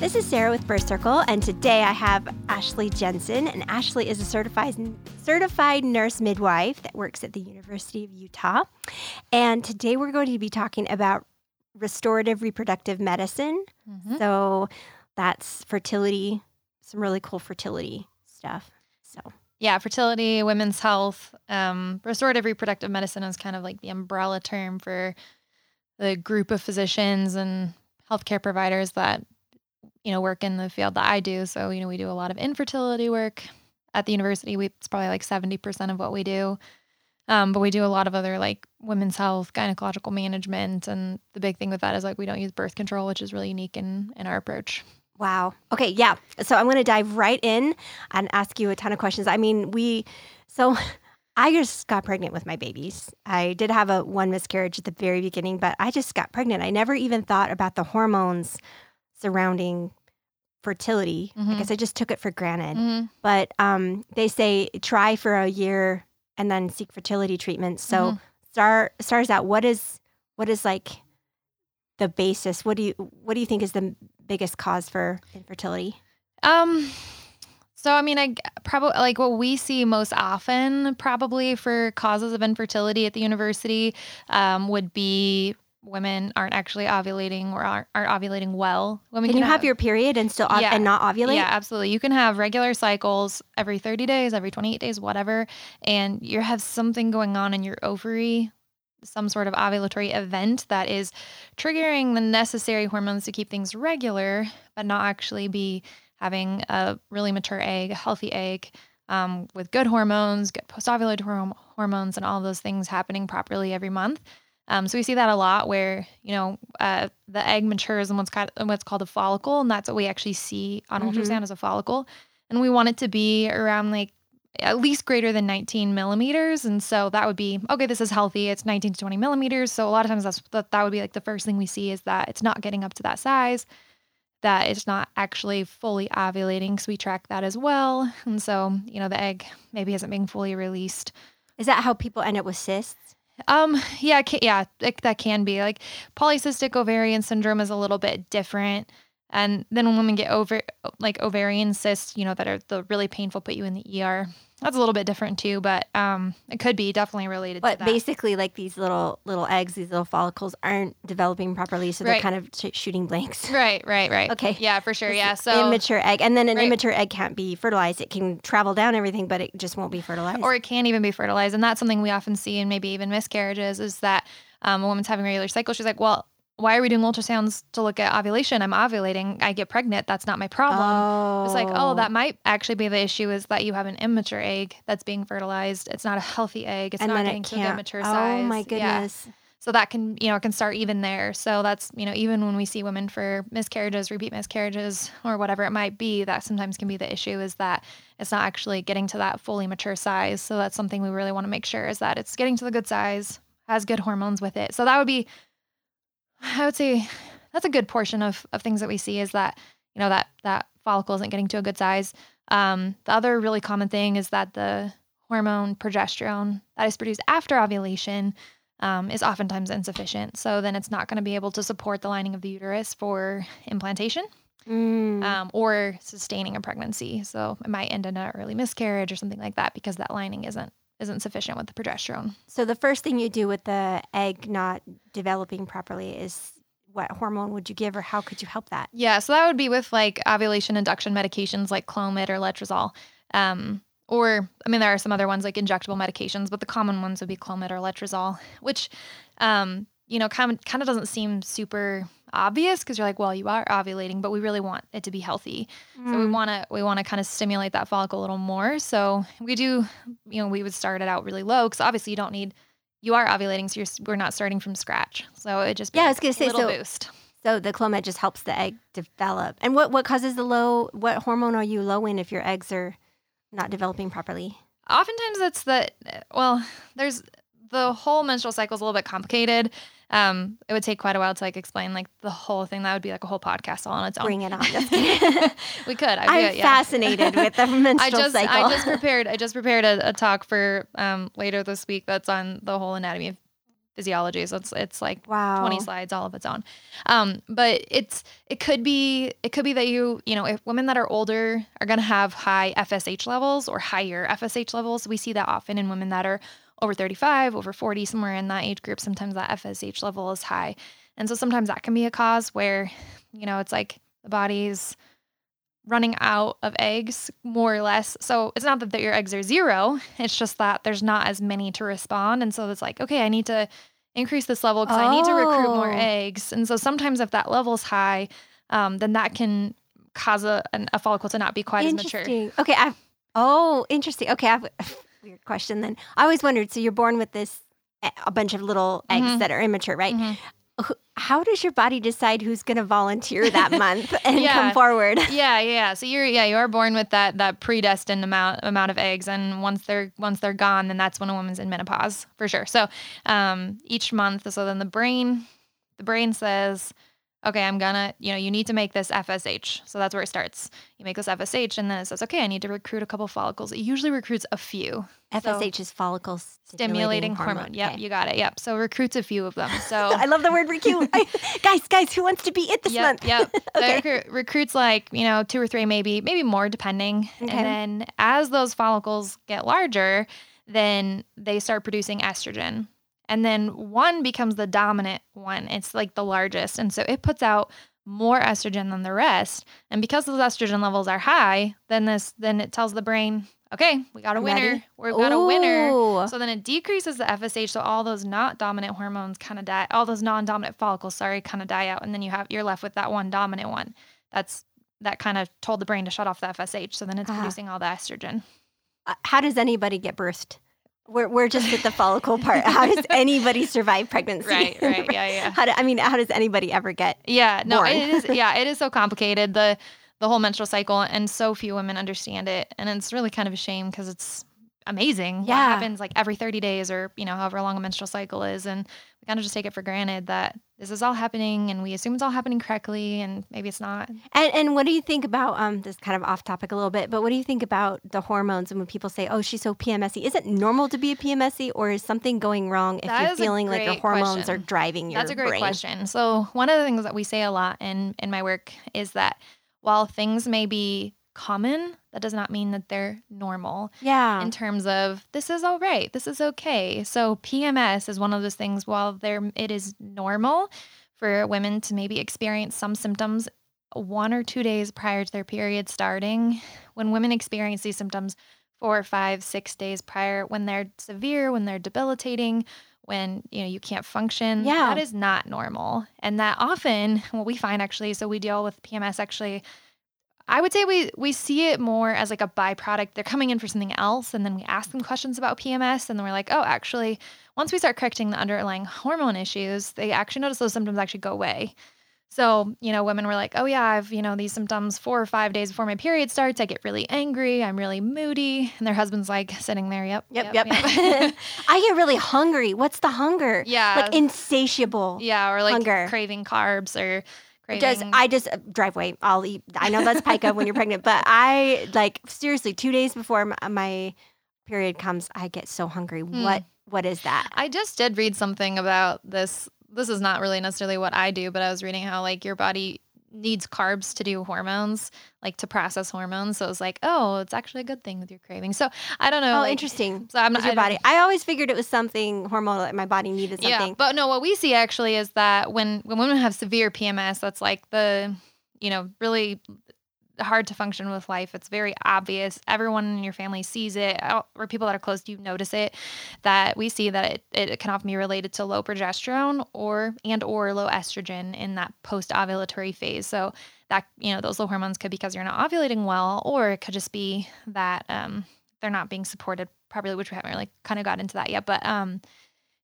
This is Sarah with Birth Circle, and today I have Ashley Jensen. And Ashley is a certified certified nurse midwife that works at the University of Utah. And today we're going to be talking about restorative reproductive medicine. Mm-hmm. So that's fertility, some really cool fertility stuff. So yeah, fertility, women's health, um, restorative reproductive medicine is kind of like the umbrella term for the group of physicians and healthcare providers that you know, work in the field that I do. So, you know, we do a lot of infertility work at the university. We, it's probably like 70% of what we do. Um, but we do a lot of other like women's health, gynecological management. And the big thing with that is like we don't use birth control, which is really unique in, in our approach. Wow. Okay. Yeah. So I'm going to dive right in and ask you a ton of questions. I mean, we, so I just got pregnant with my babies. I did have a one miscarriage at the very beginning, but I just got pregnant. I never even thought about the hormones surrounding fertility. Mm-hmm. I guess I just took it for granted. Mm-hmm. But um, they say try for a year and then seek fertility treatment. So mm-hmm. start stars out. What is what is like the basis? What do you what do you think is the biggest cause for infertility? Um. So I mean, I probably like what we see most often, probably for causes of infertility at the university, um, would be women aren't actually ovulating or aren't, aren't ovulating well. Women can, can you have, have, your period and still ov- yeah, and not ovulate? Yeah, absolutely. You can have regular cycles every 30 days, every 28 days, whatever, and you have something going on in your ovary, some sort of ovulatory event that is triggering the necessary hormones to keep things regular, but not actually be having a really mature egg, a healthy egg. Um, with good hormones, good post-ovulatory hormones, and all those things happening properly every month. Um, so we see that a lot where you know uh, the egg matures in what's called what's called a follicle, and that's what we actually see on mm-hmm. ultrasound as a follicle. And we want it to be around like at least greater than 19 millimeters, and so that would be okay. This is healthy. It's 19 to 20 millimeters. So a lot of times that's that, that would be like the first thing we see is that it's not getting up to that size that it's not actually fully ovulating. So we track that as well. And so, you know, the egg maybe isn't being fully released. Is that how people end up with cysts? Um, yeah, yeah, it, that can be like polycystic ovarian syndrome is a little bit different. And then when women get over like ovarian cysts, you know, that are the really painful, put you in the ER. That's a little bit different too, but um, it could be definitely related. But basically, like these little little eggs, these little follicles aren't developing properly, so they're kind of shooting blanks. Right, right, right. Okay. Yeah, for sure. Yeah. So immature egg, and then an right. immature egg can't be fertilized. It can travel down everything, but it just won't be fertilized. Or it can't even be fertilized, and that's something we often see, and maybe even miscarriages, is that um, a woman's having a regular cycle. She's like, well, why are we doing ultrasounds to look at ovulation? I'm ovulating. I get pregnant. That's not my problem. Oh. It's like, oh, that oh. might actually be the issue is that you have an immature egg that's being fertilized. It's not a healthy egg. It's and not getting to a mature size. Oh my goodness. Yeah. So that can, you know, it can start even there. So that's, you know, even when we see women for miscarriages, repeat miscarriages, or whatever it might be, that sometimes can be the issue is that it's not actually getting to that fully mature size. So that's something we really want to make sure is that it's getting to the good size, has good hormones with it. So that would be I would say that's a good portion of, of things that we see is that, you know, that that follicle isn't getting to a good size. Um, the other really common thing is that the hormone progesterone that is produced after ovulation um, is oftentimes insufficient. So then it's not going to be able to support the lining of the uterus for implantation mm. um, or sustaining a pregnancy. So it might end in an early miscarriage or something like that because that lining isn't isn't sufficient with the progesterone. So the first thing you do with the egg not developing properly is what hormone would you give or how could you help that? Yeah, so that would be with like ovulation induction medications like Clomid or Letrozole. Um, or I mean there are some other ones like injectable medications, but the common ones would be Clomid or Letrozole, which um, you know, kind of, kind of doesn't seem super obvious because you're like, well, you are ovulating, but we really want it to be healthy. Mm. So we mm. want to we want to kind of stimulate that follicle a little more. So we do, you know, we would start it out really low because obviously you don't need you are ovulating, so you're we're not starting from scratch. So it just yeah, I was gonna say little so, boost. So the Clomid just helps the egg develop. And what what causes the low? What hormone are you low in if your eggs are not developing properly? Oftentimes, it's that. Well, there's the whole menstrual cycle is a little bit complicated. Um, it would take quite a while to like explain like the whole thing. That would be like a whole podcast all on its own. Bring it on. We could. I'd I'm it, yeah. fascinated with the menstrual I just cycle. I just prepared I just prepared a, a talk for um, later this week that's on the whole anatomy of physiology. So it's it's like wow. 20 slides all of its own. Um, but it's it could be it could be that you you know if women that are older are going to have high FSH levels or higher FSH levels. We see that often in women that are over 35, over 40, somewhere in that age group. Sometimes that FSH level is high, and so sometimes that can be a cause where you know it's like the body's running out of eggs more or less. So it's not that your eggs are zero, it's just that there's not as many to respond. And so it's like, okay, I need to increase this level because I need to recruit more Oh. eggs. And so sometimes if that level's high, um, then that can cause a, an, a follicle to not be quite as mature. Okay. I've, oh, interesting. Okay. I've weird question then. I always wondered. So you're born with this a bunch of little eggs Mhm. that are immature, right? Mhm. How does your body decide who's going to volunteer that month and Yeah. come forward? yeah, yeah, yeah. So you're yeah, you are born with that that predestined amount amount of eggs, and once they're once they're gone, then that's when a woman's in menopause for sure. So um, each month, so then the brain, the brain says, okay, I'm gonna, you know, you need to make this FSH. So that's where it starts. You make this FSH, and then it says, okay, I need to recruit a couple follicles. It usually recruits a few. FSH is follicle Stimulating hormone. Yep, Okay. you got it. Yep. So recruits a few of them. So I love the word recruit. Guys, guys, who wants to be it this yep, month? Yep. So Okay. recruit, recruits like, you know, two or three, maybe, maybe more depending. Okay. And then as those follicles get larger, then they start producing estrogen. And then one becomes the dominant one. It's like the largest. And so it puts out more estrogen than the rest. And because those estrogen levels are high, then this then it tells the brain, okay, we got a winner. ready. We've got a winner. So then it decreases the FSH. So all those not dominant hormones kind of die, all those non-dominant follicles, sorry, kind of die out. And then you have you're left with that one dominant one. That's that kind of told the brain to shut off the FSH. So then it's Ah. producing all the estrogen. Uh, How does anybody get birthed? We're, we're just at the follicle part. How does anybody survive pregnancy? Right, right. Yeah, yeah. How do, I mean, how does anybody ever get? Yeah, no, born. it is. Yeah, it is so complicated the the whole menstrual cycle, and so few women understand it, and it's really kind of a shame because it's amazing. Yeah. what happens like every thirty days, or you know, however long a menstrual cycle is, and we kind of just take it for granted that this is all happening, and we assume it's all happening correctly, and maybe it's not. And and what do you think about um this kind of off topic a little bit, but what do you think about the hormones and when people say, "Oh, she's so PMSy"? Is it normal to be a PMSy or is something going wrong if That you're feeling like your hormones question. are driving your That's a great brain? question. So one of the things that we say a lot in in my work is that while things may be common, that does not mean that they're normal. Yeah. in terms of this is all right, this is okay. So PMS is one of those things. While there, it is normal for women to maybe experience some symptoms one or two days prior to their period starting. When women experience these symptoms four, five, six days prior, when they're severe, when they're debilitating, when you know you can't function, Yeah. that is not normal. And that often, what we find actually, so we deal with PMS actually I would say we we see it more as like a byproduct. They're coming in for something else, and then we ask them questions about PMS, and then we're like, oh, actually, once we start correcting the underlying hormone issues, they actually notice those symptoms actually go away. So, you know, women were like, oh, yeah, I've, you know, these symptoms four or five days before my period starts. I get really angry. I'm really moody. And their husband's like sitting there, yep. Yep, yep. I get really hungry. What's the hunger? yeah. Like insatiable. yeah. Or like hunger. craving carbs or craving. Does I just uh, driveway? I'll eat. I know that's pica when you're pregnant, but I like seriously two days before my, my period comes, I get so hungry. Hmm. What what is that? I just did read something about this. This is not really necessarily what I do, but I was reading how like your body needs carbs to do hormones, like to process hormones. So it was like, oh, it's actually a good thing with your craving. So I don't know. oh, like- interesting. So I'm not your I body? I always figured it was something hormonal that my body needed something. Yeah, but no, what we see actually is that when when women have severe PMS, that's like the you know really hard to function with life. It's very obvious. Everyone in your family sees it, uh, or people that are close to you notice it. That we see that it, it can often be related to low progesterone or and or low estrogen in that post ovulatory phase. So that you know those low hormones could be because you're not ovulating well, or it could just be that um, they're not being supported properly, which we haven't really kind of got into that yet. But um,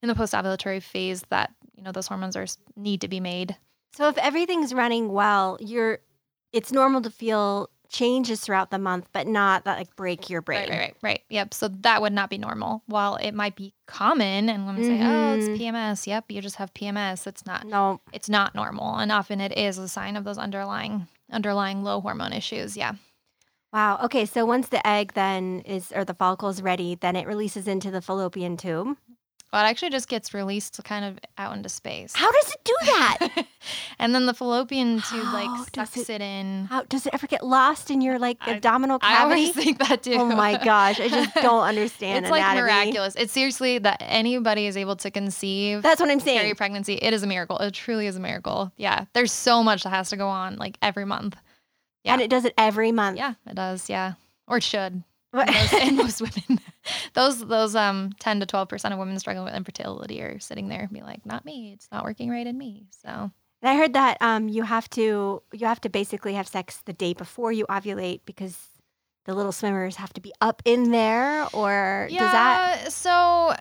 in the post ovulatory phase, that you know those hormones are need to be made. So if everything's running well, you're it's normal to feel changes throughout the month, but not that like break your brain. Right, right, right, right. Yep. So that would not be normal. While it might be common, and women say, "Oh, it's Mhm. PMS." Yep, you just have PMS. It's not. No. It's not normal, and often it is a sign of those underlying underlying low hormone issues. Yeah. Wow. Okay. So once the egg then is or the follicle is ready, then it releases into the fallopian tube. Well, it actually just gets released kind of out into space. How does it do that? and then the fallopian tube like sucks it, in. How does it ever get lost in your like I- abdominal I cavity? always think that too. oh my gosh, I just don't understand it's like miraculous. It's seriously that anybody is able to conceive That's what I'm saying. carry pregnancy. It is a miracle. It truly is a miracle. Yeah. There's so much that has to go on like every month. yeah. And it does it every month. Yeah, it does. Yeah. Or it should. Most, in most women. those those um 10 to 12% of women struggling with infertility are sitting there and be like, not me. It's not working right in me. So And I heard that um, you have to you have to basically have sex the day before you ovulate because the little swimmers have to be up in there, or yeah. does that? So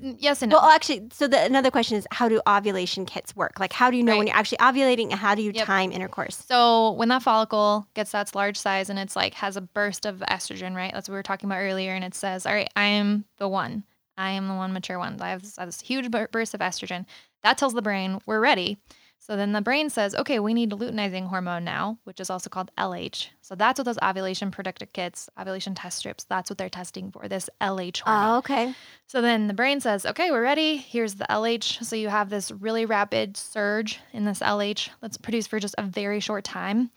yes and no. Well, actually, so the another question is how do ovulation kits work? Like, how do you know when you're actually ovulating, and how do you Yep. time intercourse? So when that follicle gets that large size and it's like has a burst of estrogen, right? That's what we were talking about earlier, and it says, "All right, I am the one. I am the one mature one. I have this, I have this huge burst of estrogen." That tells the brain we're ready. So then the brain says, "Okay, we need luteinizing hormone now, which is also called LH." So that's what those ovulation predictor kits, ovulation test strips, that's what they're testing for. This LH oh, hormone. Oh, okay. So then the brain says, okay, we're ready. Here's the LH. So you have this really rapid surge in this LH that's produced for just a very short time.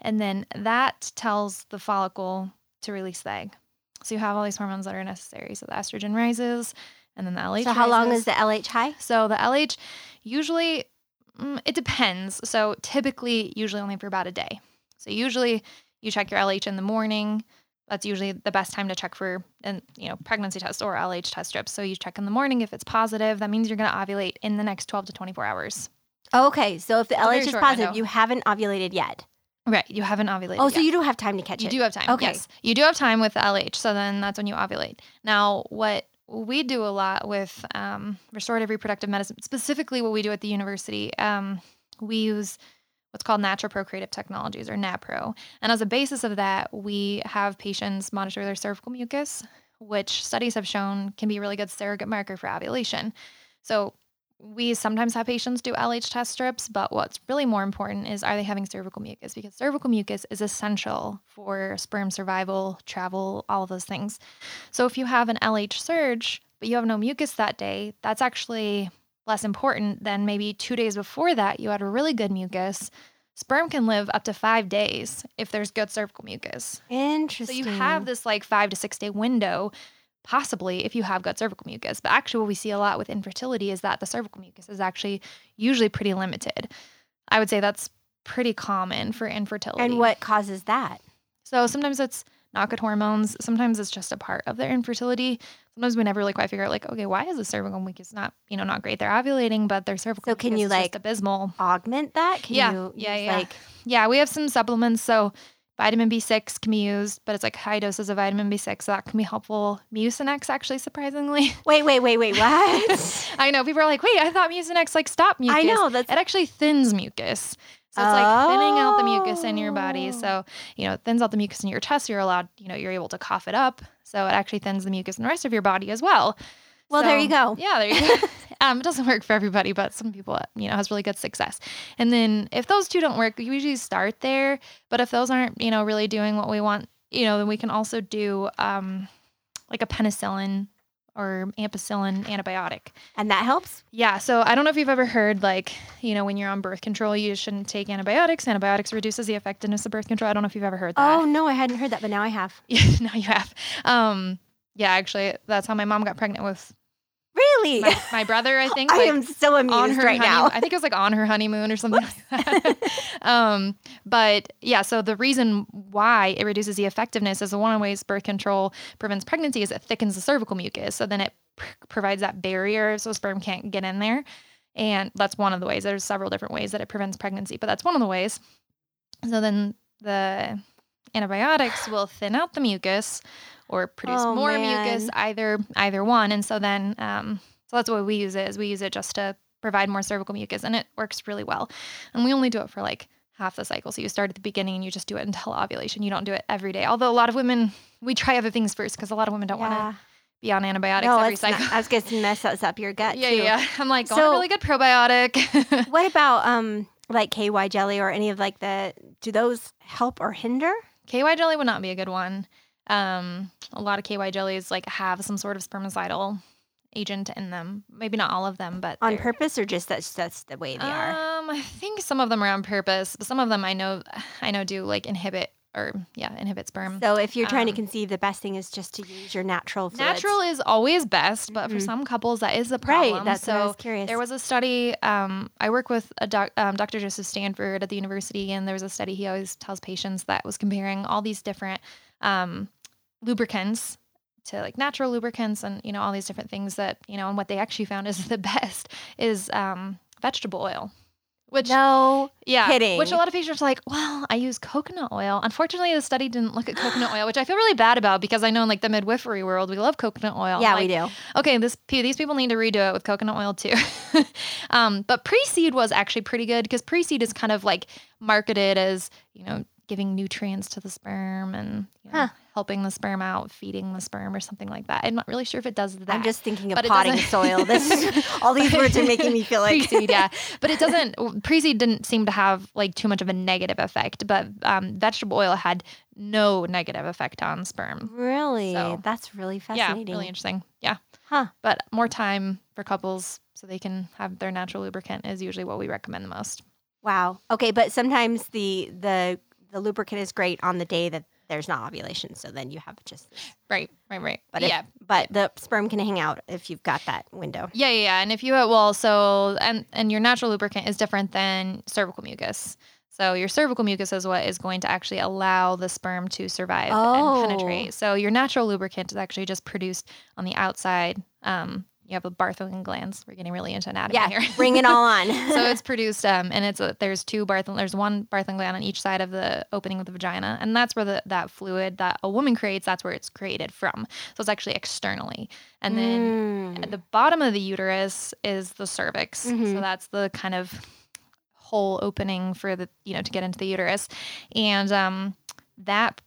And then that tells the follicle to release the egg. So you have all these hormones that are necessary. So the estrogen rises and then the LH. So how long is the LH high? So the LH usually, Mm, it depends. So typically, usually only for about a day. So usually you check your LH in the morning. That's usually the best time to check for, and you know, pregnancy test or LH test strips. So you check in the morning. If it's positive, that means you're going to ovulate in the next 12 to 24 hours. Okay. So if the It's LH is positive, window. you haven't ovulated yet. Right. You haven't ovulated. Oh, so you do have time to catch You it. You do have time. Okay. Yes. You do have time with the LH. So then that's when you ovulate. Now, what we do a lot with um, restorative reproductive medicine, specifically what we do at the university, um, we use what's called natural procreative technologies or NAPRO. And as a basis of that, we have patients monitor their cervical mucus, which studies have shown can be a really good surrogate marker for ovulation. So we sometimes have patients do LH test strips, but what's really more important is are they having cervical mucus? Because cervical mucus is essential for sperm survival, travel, all of those things. So if you have an LH surge, but you have no mucus that day, that's actually less important than maybe two days before that you had a really good mucus. Sperm can live up to five days if there's good cervical mucus. Interesting. So you have this like five to six day window, possibly if you have good cervical mucus. But actually, what we see a lot with infertility is that the cervical mucus is actually usually pretty limited. I would say that's pretty common for infertility. And what causes that? So sometimes it's not good hormones. Sometimes it's just a part of their infertility. Sometimes we never really quite figure out like, okay, why is the cervical mucus not, you know, not great? They're ovulating, but their cervical So can mucus you, like, abysmal. Augment that? Can Yeah, you yeah, yeah. like Yeah, we have some supplements. So vitamin B6 can be used, but it's like high doses of vitamin B6. So that can be helpful. Mucinex, actually, surprisingly. Wait, wait, wait, wait, what? I know people are like, wait, I thought Mucinex like stopped mucus. I know that's It actually thins mucus. So it's like thinning out the mucus in your body. So, oh. you know, it thins out the mucus in your chest. You're allowed, you know, you're able to cough it up. So it actually thins the mucus in the rest of your body as well. Well, there you go. Yeah, there you go. um, it doesn't work for everybody, but some people, you know, has really good success. And then if those two don't work, we usually start there. But if those aren't, you know, really doing what we want, you know, then we can also do um, like a penicillin or ampicillin antibiotic. and that helps. Yeah. So I don't know if you've ever heard like, you know, when you're on birth control, you shouldn't take antibiotics. Antibiotics reduces the effectiveness of birth control. I don't know if you've ever heard that. Oh no, I hadn't heard that, but now I have. Yeah, now you have. Um, yeah, actually, that's how my mom got pregnant with Really? my, my brother. I think I like, am so on amused her right honeymoon. now. I think it was like on her honeymoon or something like that. um, but yeah, so the reason why it reduces the effectiveness is the one of the ways birth control prevents pregnancy is it thickens the cervical mucus. So then it pr- provides that barrier so sperm can't get in there. And that's one of the ways. There's several different ways that it prevents pregnancy, but that's one of the ways. So then the antibiotics will thin out the mucus or produce Oh, more man. mucus, either either one. And so then um, so that's why we use it is we use it just to provide more cervical mucus, and it works really well. And we only do it for like half the cycle. So you start at the beginning and you just do it until ovulation. You don't do it every day. Although a lot of women, we try other things first because a lot of women don't want to be on antibiotics No, every it's not- cycle. I was going to mess us up your gut yeah, too. yeah, yeah. I'm like, So- a really good probiotic. What about um like KY jelly or any of like the? Do those help or hinder? KY jelly would not be a good one. Um, a lot of KY jellies like have some sort of spermicidal agent in them. Maybe not all of them, but On purpose or just that's that's the way they are? Um, I think some of them are on purpose, but some of them I know I know do like inhibit or yeah, inhibit sperm. So if you're trying to um, conceive, the best thing is just to use your natural fluids. Natural is always best, but for Mhm. some couples that is the problem. right? That's so what I was curious. there was a study. Um, I work with a doc, um, Dr. Joseph Stanford at the university, and there was a study he always tells patients that was comparing all these different um, lubricants to like natural lubricants, and you know all these different things that you know, and what they actually found is the best is um, vegetable oil, which no yeah, kidding. which a lot of patients are like, well, I use coconut oil. Unfortunately, the study didn't look at coconut oil, which I feel really bad about because I know in like the midwifery world, we love coconut oil. Yeah, Like, we do. okay, this these people need to redo it with coconut oil too. um, but pre-seed was actually pretty good because pre-seed is kind of like marketed as you know giving nutrients to the sperm and you know, Huh. helping the sperm out, feeding the sperm or something like that. I'm not really sure if it does that. I'm just thinking of potting soil. This is, all these words are making me feel like pre-seed, yeah. But it doesn't. Pre-seed didn't seem to have like too much of a negative effect, but um, vegetable oil had no negative effect on sperm. Really, So, that's really Yeah, fascinating. really interesting. Yeah. Huh. But more time for couples so they can have their natural lubricant is usually what we recommend the most. Wow. Okay, but sometimes the the the lubricant is great on the day that there's not ovulation. So then you have just. Right, right, right. But yeah, if, but the sperm can hang out if you've got that window. yeah, yeah, yeah. And if you have, well, so and and your natural lubricant is different than cervical mucus. So your cervical mucus is what is going to actually allow the sperm to survive Oh. and penetrate. So your natural lubricant is actually just produced on the outside. Um, you have the Bartholin glands. We're getting really into anatomy Yeah, here. bring it all on. so it's produced um, and it's a, there's two Bartholin there's one Bartholin gland on each side of the opening of the vagina and that's where the that fluid that a woman creates that's where it's created from so it's actually externally and then Mm. at the bottom of the uterus is the cervix Mhm. so that's the kind of hole opening for the you know to get into the uterus and um that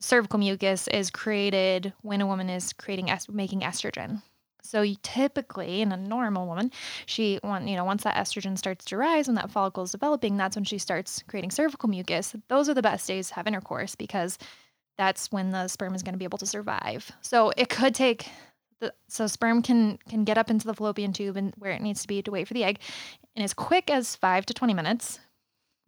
cervical mucus is created when a woman is creating making estrogen so typically in a normal woman she want you know once that estrogen starts to rise when that follicle is developing that's when she starts creating cervical mucus those are the best days to have intercourse because that's when the sperm is going to be able to survive so it could take the, so sperm can can get up into the fallopian tube and where it needs to be to wait for the egg in as quick as 5 to 20 minutes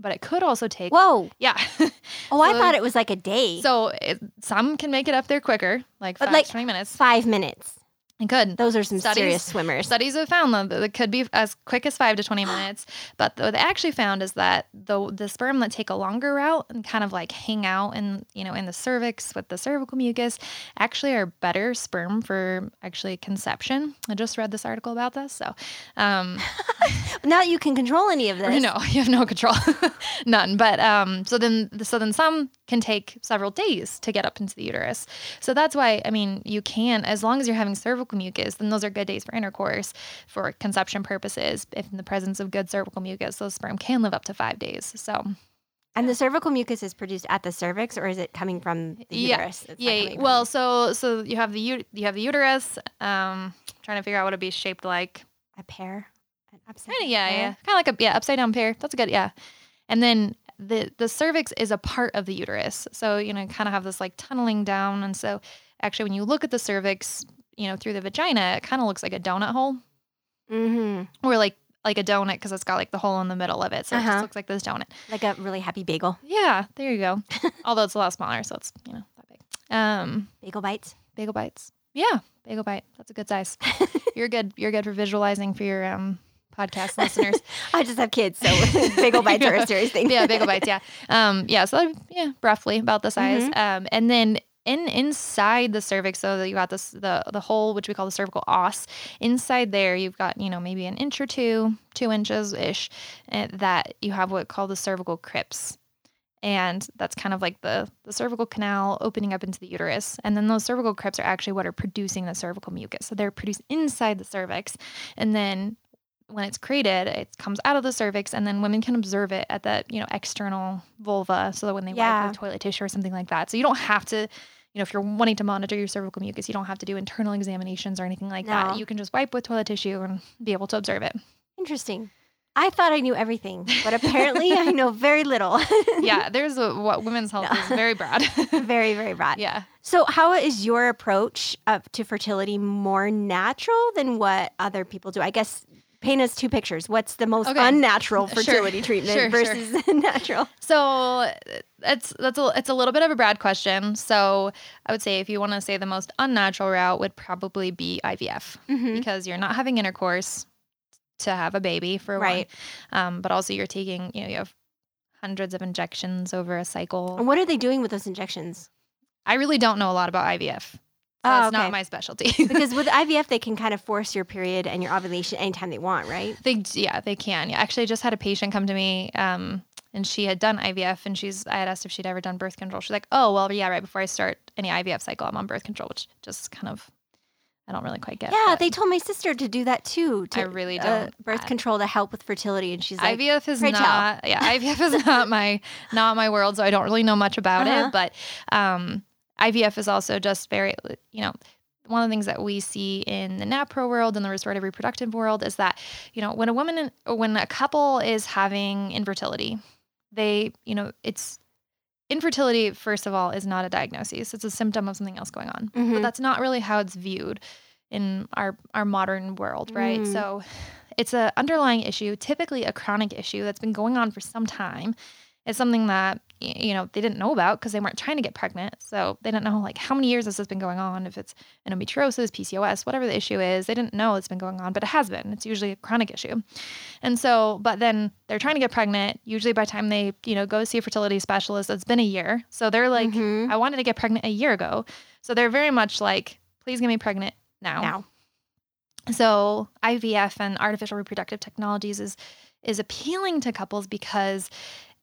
but it could also take Whoa. yeah Oh, I thought it was like a day. so it, some can make it up there quicker like 5 like- 20 minutes Five minutes. It could Those are some Studies- serious swimmers. Studies have found though that it could be as quick as five to twenty minutes, but what they actually found is that the the sperm that take a longer route and kind of like hang out in you know in the cervix with the cervical mucus actually are better sperm for actually conception. I just read this article about this, so um, Now you can control any of this. no, you have no control, none. But um, so then so then some can take several days to get up into the uterus. So that's why I mean you can as long as you're having cervical mucus, then those are good days for intercourse for conception purposes. If in the presence of good cervical mucus, those sperm can live up to five days. So And the cervical mucus is produced at the cervix, or is it coming from the Yeah. uterus? It's yeah, coming well, so so you have the you have the uterus. Um, trying to figure out what it'd be shaped like. a pear, an upside Kind of, yeah, pear? yeah. Kind of like a yeah upside down pear. That's a good, yeah. And then the the cervix is a part of the uterus, so you know, kind of have this like tunneling down, and so actually, when you look at the cervix, you know, through the vagina, it kind of looks like a donut hole, Mm-hmm. or like like a donut because it's got like the hole in the middle of it, so it Uh-huh. just looks like this donut. Like a really happy bagel. Yeah, there you go. Although it's a lot smaller, so it's you know that big. Um, Bagel bites. bagel bites. Yeah, bagel bite. That's a good size. you're good. You're good for visualizing for your um podcast listeners. I just have kids, so bagel bites are a serious thing. yeah, bagel bites. Yeah, um, yeah. So yeah, roughly about the size. Um, and then in inside the cervix, so that you got this the the hole which we call the cervical os. Inside there, you've got you know maybe an inch or two, two inches ish, uh, that you have what called the cervical crypts. And that's kind of like the, the cervical canal opening up into the uterus. And then those cervical crypts are actually what are producing the cervical mucus. So they're produced inside the cervix. And then when it's created, it comes out of the cervix, and then women can observe it at the you know external vulva, so that when they Yeah. wipe with toilet tissue or something like that. So you don't have to, you know, if you're wanting to monitor your cervical mucus, you don't have to do internal examinations or anything like No. that. You can just wipe with toilet tissue and be able to observe it. Interesting. I thought I knew everything, but apparently I know very little. Yeah, there's a, what women's health is very broad. very, very broad. yeah. So, how is your approach up to fertility more natural than what other people do? I guess paint us two pictures. What's the most Okay. unnatural Sure. fertility treatment Sure, sure. versus natural? So it's that's a it's a little bit of a broad question. So I would say if you want to say the most unnatural route would probably be IVF Mhm. because you're not having intercourse to have a baby for Right. one, um, but also you're taking you know you have hundreds of injections over a cycle. And what are they doing with those injections? I really don't know a lot about IVF. So Oh, that's okay. not my specialty. Because with IVF, they can kind of force your period and your ovulation anytime they want, right? They yeah, they can. Yeah, actually, I just had a patient come to me, um, and she had done IVF, and she's I had asked if she'd ever done birth control. She's like, oh well, yeah, right before I start any IVF cycle, I'm on birth control, which just kind of I don't really quite get. Yeah, they told my sister to do that too. To, I really uh, don't. birth I- control to help with fertility, and she's like, IVF is "Pray tell." not yeah IVF is not my not my world, so I don't really know much about Uh-huh. it. But um, IVF is also just very you know one of the things that we see in the NAPRO world and the restorative reproductive world is that you know when a woman when a couple is having infertility, they you know it's infertility first of all is not a diagnosis; it's a symptom of something else going on. But Mhm. that's not really how it's viewed in our our modern world, right? Mm. So it's an underlying issue, typically a chronic issue that's been going on for some time. It's something that you know they didn't know about because they weren't trying to get pregnant, so they didn't know like how many years this has been going on. If it's endometriosis, PCOS, whatever the issue is, they didn't know it's been going on, but it has been. It's usually a chronic issue, and so but then they're trying to get pregnant. Usually by the time they you know go see a fertility specialist, it's been a year, so they're like, Mhm. I wanted to get pregnant a year ago, so they're very much like, please get me pregnant now. now. So IVF and artificial reproductive technologies is is appealing to couples because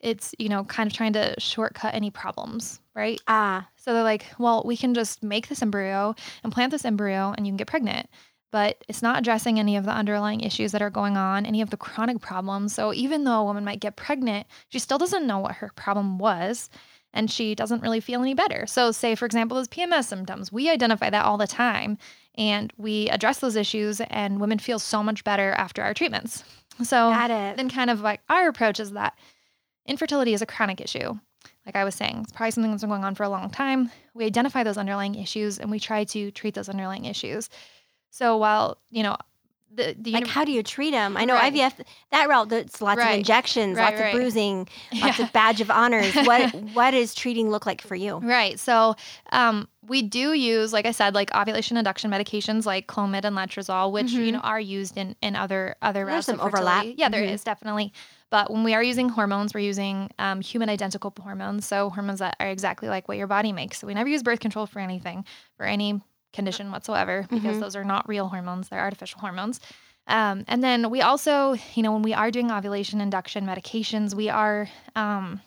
it's you know kind of trying to shortcut any problems, right? Ah, So they're like, well, we can just make this embryo, and plant this embryo, and you can get pregnant. But it's not addressing any of the underlying issues that are going on, any of the chronic problems. So even though a woman might get pregnant, she still doesn't know what her problem was and she doesn't really feel any better. So, say, for example, those PMS symptoms, we identify that all the time and we address those issues, and women feel so much better after our treatments. So, got it. then kind of like our approach is that infertility is a chronic issue. Like I was saying, it's probably something that's been going on for a long time. We identify those underlying issues and we try to treat those underlying issues. So while, you know, the, the Like, uni- how do you treat them? I know Right. IVF, that route, it's lots of injections, Right, lots right. of bruising, lots Yeah. of badge of honors. What What does treating look like for you? Right. So um, we do use, like I said, like ovulation induction medications like Clomid and Letrozole, which you Mhm. know are used in in other other There's routes some overlap. Yeah, there Mhm. is definitely. But when we are using hormones, we're using um, human identical hormones, so hormones that are exactly like what your body makes. So we never use birth control for anything, for any condition whatsoever, because Mhm. those are not real hormones; they're artificial hormones. Um, and then we also, you know, when we are doing ovulation induction medications, we are um,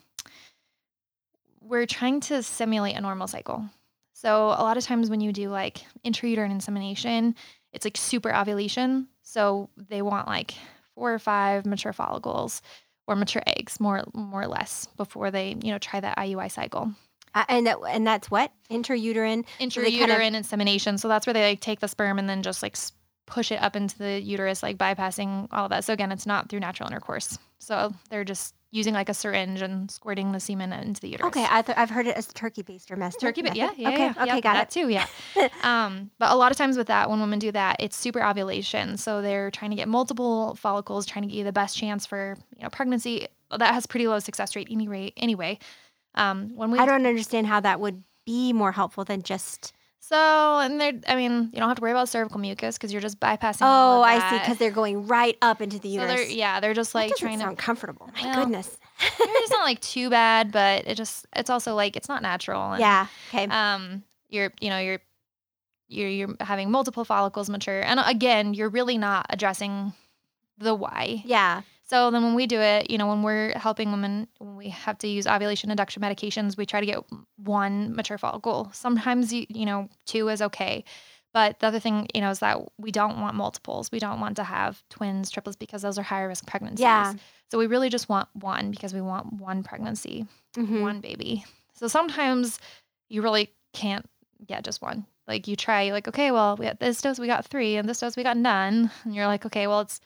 we're trying to simulate a normal cycle. So a lot of times when you do like intrauterine insemination, it's like super ovulation. So they want like four or five mature follicles or mature eggs, more more or less, before they you know try that IUI cycle. Uh, and that, and that's what intrauterine. So Intrauterine kind of- insemination. So that's where they like take the sperm and then just like push it up into the uterus, like bypassing all of that. So again, it's not through natural intercourse. So they're just using like a syringe and squirting the semen into the uterus. Okay, I th- I've heard it as turkey baster method. Turkey, but yeah, yeah, okay, yeah, okay, yeah, got that it. too, yeah. um, but a lot of times with that, when women do that, it's super ovulation. So they're trying to get multiple follicles, trying to get you the best chance for you know pregnancy. That has pretty low success rate anyway. Anyway, um, when we I don't understand how that would be more helpful than just. So and they're, I mean, you don't have to worry about cervical mucus because you're just bypassing. Oh, I see, because they're going right up into the so uterus. they're yeah, they're just like trying sound to. comfortable. My Well, goodness. It's not like too bad, but it just it's also like it's not natural. and- yeah. Okay. um you're you know you're you're you're having multiple follicles mature and again you're really not addressing the why yeah. So then when we do it you know when we're helping women when we have to use ovulation induction medications we try to get one mature follicle sometimes you, you know two is okay But the other thing, you know, is that we don't want multiples. We don't want to have twins, triplets, because those are higher risk pregnancies. Yeah. So we really just want one because we want one pregnancy, Mhm. one baby. So sometimes you really can't get just one. Like you try, you're like, okay, well, we got this dose, we got three, and this dose, we got none. And you're like, okay, well, it's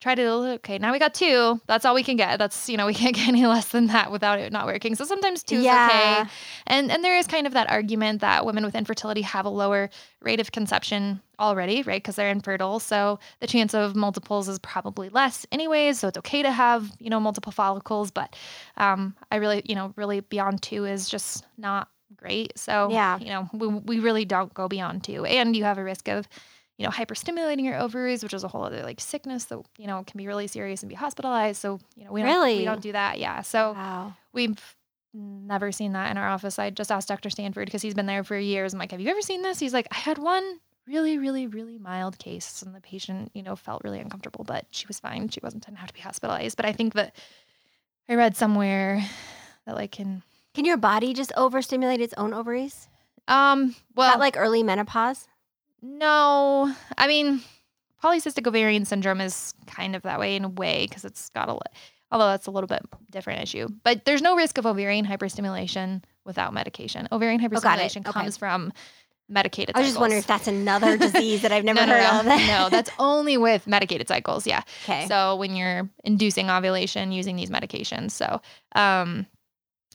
try to, okay, now we got two. That's all we can get. That's, you know, we can't get any less than that without it not working. So sometimes two is Yeah. okay. And and there is kind of that argument that women with infertility have a lower rate of conception already, right? Because they're infertile. So the chance of multiples is probably less anyways. So it's okay to have, you know, multiple follicles. But um, I really, you know, really beyond two is just not great. So Yeah. you know, we, we really don't go beyond two. And you have a risk of, you know, hyperstimulating your ovaries, which is a whole other like sickness that, you know, can be really serious and be hospitalized. So, you know, we don't Really? we don't do that. Yeah. So Wow. We've never seen that in our office. I just asked Dr. Stanford because he's been there for years. I'm like, have you ever seen this? He's like, I had one really, really, really mild case, and the patient, you know, felt really uncomfortable, but she was fine. She wasn't didn't have to be hospitalized. But I think that I read somewhere that like can Can your body just overstimulate its own ovaries? um well Not like early menopause. No, I mean polycystic ovarian syndrome is kind of that way in a way because it's got a li- although that's a little bit different issue. But there's no risk of ovarian hyperstimulation without medication. Ovarian Oh, hyperstimulation Okay. comes from medicated I was just wondering if that's another disease that I've never no, no, heard no, of. no, that's only with medicated cycles. Yeah. okay. So when you're inducing ovulation using these medications. So, um,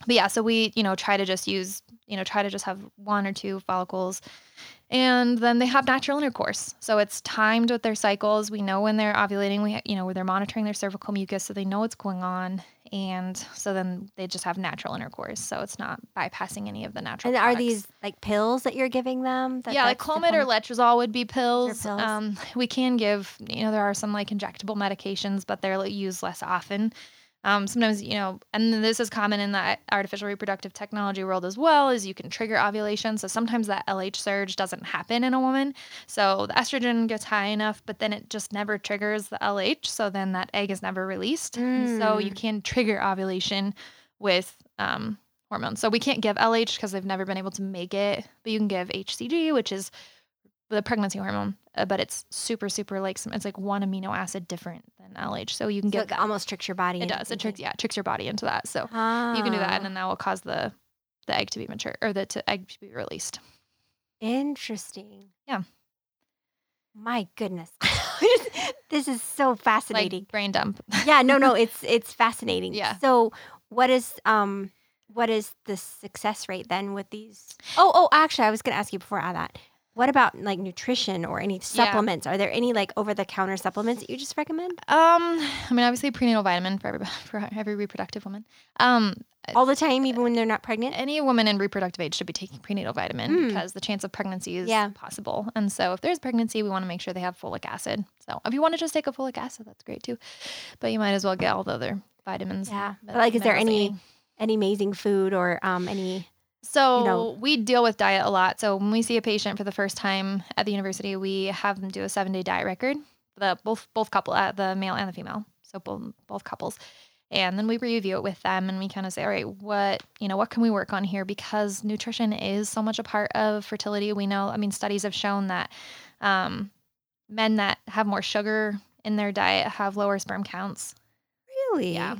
but yeah, so we, you know, try to just use, you know, try to just have one or two follicles and then they have natural intercourse. So it's timed with their cycles. We know when they're ovulating, we, you know, where they're monitoring their cervical mucus so they know what's going on. And so then they just have natural intercourse. So it's not bypassing any of the natural and are these like pills that you're giving them? that yeah, like Clomid or Letrozole would be pills. pills. Um, we can give, you know, there are some like injectable medications, but they're used less often. Um, sometimes, you know, and this is common in the artificial reproductive technology world as well, is you can trigger ovulation. So sometimes that LH surge doesn't happen in a woman. So the estrogen gets high enough, but then it just never triggers the LH. So then that egg is never released. And So you Mm. can trigger ovulation with um, hormones. So we can't give LH because they've never been able to make it, but you can give HCG, which is the pregnancy hormone, uh, but it's super, super like some, it's like one amino acid different than LH. So you can So get it almost tricks your body. it into does. It tricks, yeah, it tricks your body into that. So Ah, you can do that, and then that will cause the the egg to be mature or the to egg to be released. Interesting. Yeah. My goodness. this is so fascinating. Like brain dump. yeah, no, no, it's it's fascinating. Yeah. So what is um what is the success rate then with these? Oh, oh, actually, I was going to ask you before I add that. What about like nutrition or any supplements? Are there any like over the counter supplements that you just recommend? Um, I mean, obviously prenatal vitamin for every for every reproductive woman. Um, All the time, even when they're not pregnant? any woman in reproductive age should be taking prenatal vitamin Mm. because the chance of pregnancy is Yeah. possible. And so if there's pregnancy, we want to make sure they have folic acid. So if you want to just take a folic acid, that's great too. But you might as well get all the other vitamins. Yeah. like, is there any any amazing food or um any? So know- we deal with diet a lot. So when we see a patient for the first time at the university, we have them do a seven day diet record. The both both couple, uh, the male and the female, so both both couples, and then we review it with them, and we kind of say, all right, what you know, what can we work on here? Because nutrition is so much a part of fertility. We know, I mean, studies have shown that um, men that have more sugar in their diet have lower sperm counts. Really? Yeah.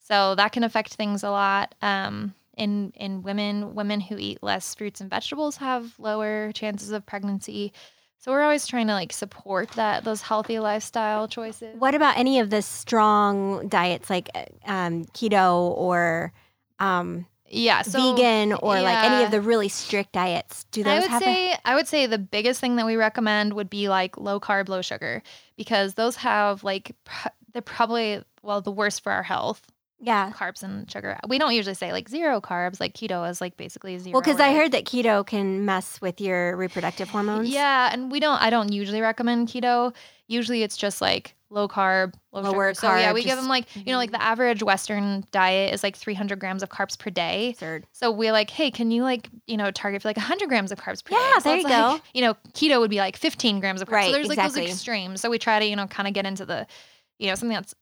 So that can affect things a lot. Um, in in women, women who eat less fruits and vegetables have lower chances of pregnancy. So we're always trying to like support that those healthy lifestyle choices. What about any of the strong diets like uh, um, keto or um, Yeah, so vegan or like any of the really strict diets? Do those I would have? say I would say the biggest thing that we recommend would be like low carb, low sugar, because those have like pr- they're probably well the worst for our health. Yeah. Carbs and sugar. We don't usually say like zero carbs. Like keto is like basically zero. Well, because I heard that keto can mess with your reproductive hormones. Yeah, and we don't. I don't usually recommend keto. Usually, it's just like low carb, low Lower sugar. So yeah, carb, we give them like you know, like mm-hmm. the average Western diet is like 300 grams of carbs per day. Absurd. So we're like, hey, can you like you know target for like 100 grams of carbs per day? Yeah, So there you like, go. You know, keto would be like 15 grams of carbs. Right, so there's like exactly. those extremes. So we try to you know kind of get into the, you know, something that's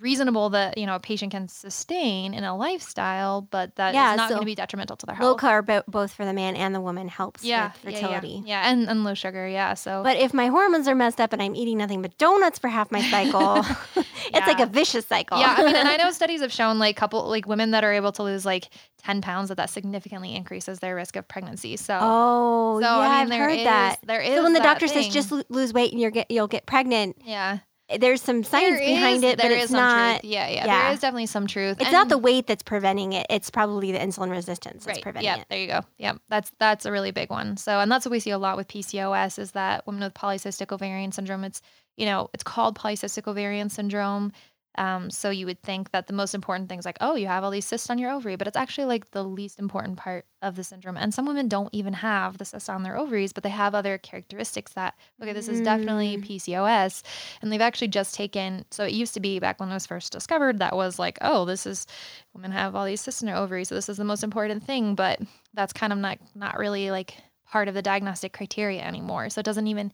reasonable that you know a patient can sustain in a lifestyle, but that is Yeah, not so going to be detrimental to their health. Low carb, both for the man and the woman, helps yeah, with yeah, yeah. fertility. Yeah, and, and low sugar. Yeah, so But if my hormones are messed up and I'm eating nothing but donuts for half my cycle, it's like a vicious cycle. yeah, I mean, and I know studies have shown like couple like women that are able to lose like ten pounds that that significantly increases their risk of pregnancy. So. Oh, so yeah, I mean, I've there heard is- that. There is So when the doctor says just lose weight and you're get you'll get pregnant, yeah, there's some science There behind is- it, but it's not. Yeah, yeah, yeah. There is definitely some truth. It's not the weight that's preventing it. It's probably the insulin resistance that's right. preventing Yeah, it. there you go. Yeah, that's that's a really big one. So, and that's what we see a lot with PCOS is that women with polycystic ovarian syndrome. It's you know it's called polycystic ovarian syndrome. Um, so you would think that the most important thing is like, oh, you have all these cysts on your ovary, but it's actually like the least important part of the syndrome. And some women don't even have the cysts on their ovaries, but they have other characteristics that okay, this is definitely Mm. PCOS. And they've actually just taken. So it used to be back when it was first discovered that was like, oh, this is women have all these cysts in their ovaries, so this is the most important thing. But that's kind of not not really like part of the diagnostic criteria anymore. So it doesn't even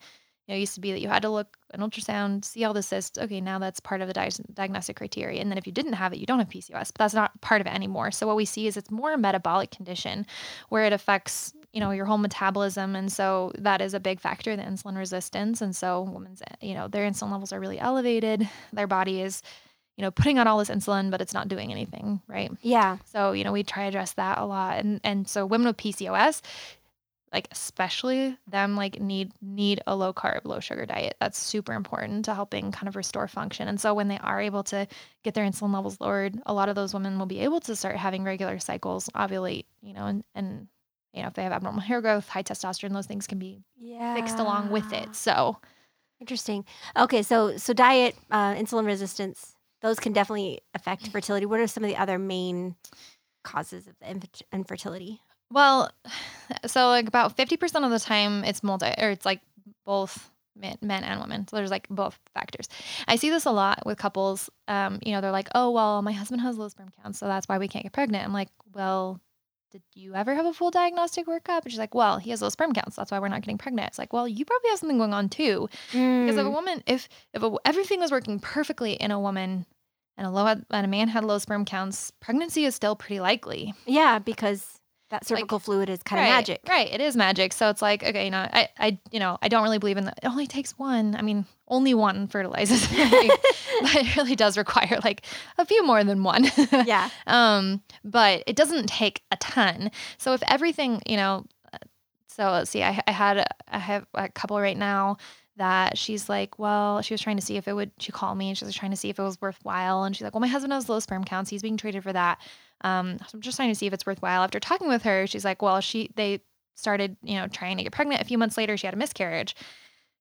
you know, it used to be that you had to look an ultrasound, see all the cysts. Okay, now that's part of the di- diagnostic criteria. And then if you didn't have it, you don't have PCOS, but that's not part of it anymore. So what we see is it's more a metabolic condition where it affects, you know, your whole metabolism. And so that is a big factor, the insulin resistance. And so women's, eh, you know, their insulin levels are really elevated. Their body is, you know, putting on all this insulin, but it's not doing anything, right? Yeah. So, you know, we try to address that a lot. And and so women with PCOS, like especially them like need need a low carb, low sugar diet. That's super important to helping kind of restore function. And so when they are able to get their insulin levels lowered, a lot of those women will be able to start having regular cycles, ovulate, you know, and and you know, if they have abnormal hair growth, high testosterone, those things can be Yeah. fixed along with it. So Interesting. Okay, so so diet, uh, insulin resistance, those can definitely affect fertility. What are some of the other main causes of the infer- infertility? Well, so like about 50% of the time it's multi or it's like both men, men and women. So there's like both factors. I see this a lot with couples. Um, you know, they're like, "Oh, well, my husband has low sperm count, so that's why we can't get pregnant." I'm like, "Well, did you ever have a full diagnostic workup?" And she's like, "Well, he has low sperm counts, that's why we're not getting pregnant." It's like, "Well, you probably have something going on too." Because if a Mm, woman, if if a, everything was working perfectly in a woman and a low and a man had low sperm counts, pregnancy is still pretty likely. yeah, because that cervical fluid is kind of right, magic. Right. It is magic. So it's like, okay, you know, I, I, you know, I don't really believe in that. It only takes one. I mean, only one fertilizes. but it really does require like a few more than one. yeah. um, but it doesn't take a ton. So if everything, you know, so let's see, I, I had, I have a couple right now that she's like, well, she was trying to see if it would, she called me and she was trying to see if it was worthwhile. And she's like, well, my husband has low sperm counts. He's being treated for that. Um, so I'm just trying to see if it's worthwhile. After talking with her, she's like, well, she, they started, you know, trying to get pregnant. A few months later, she had a miscarriage.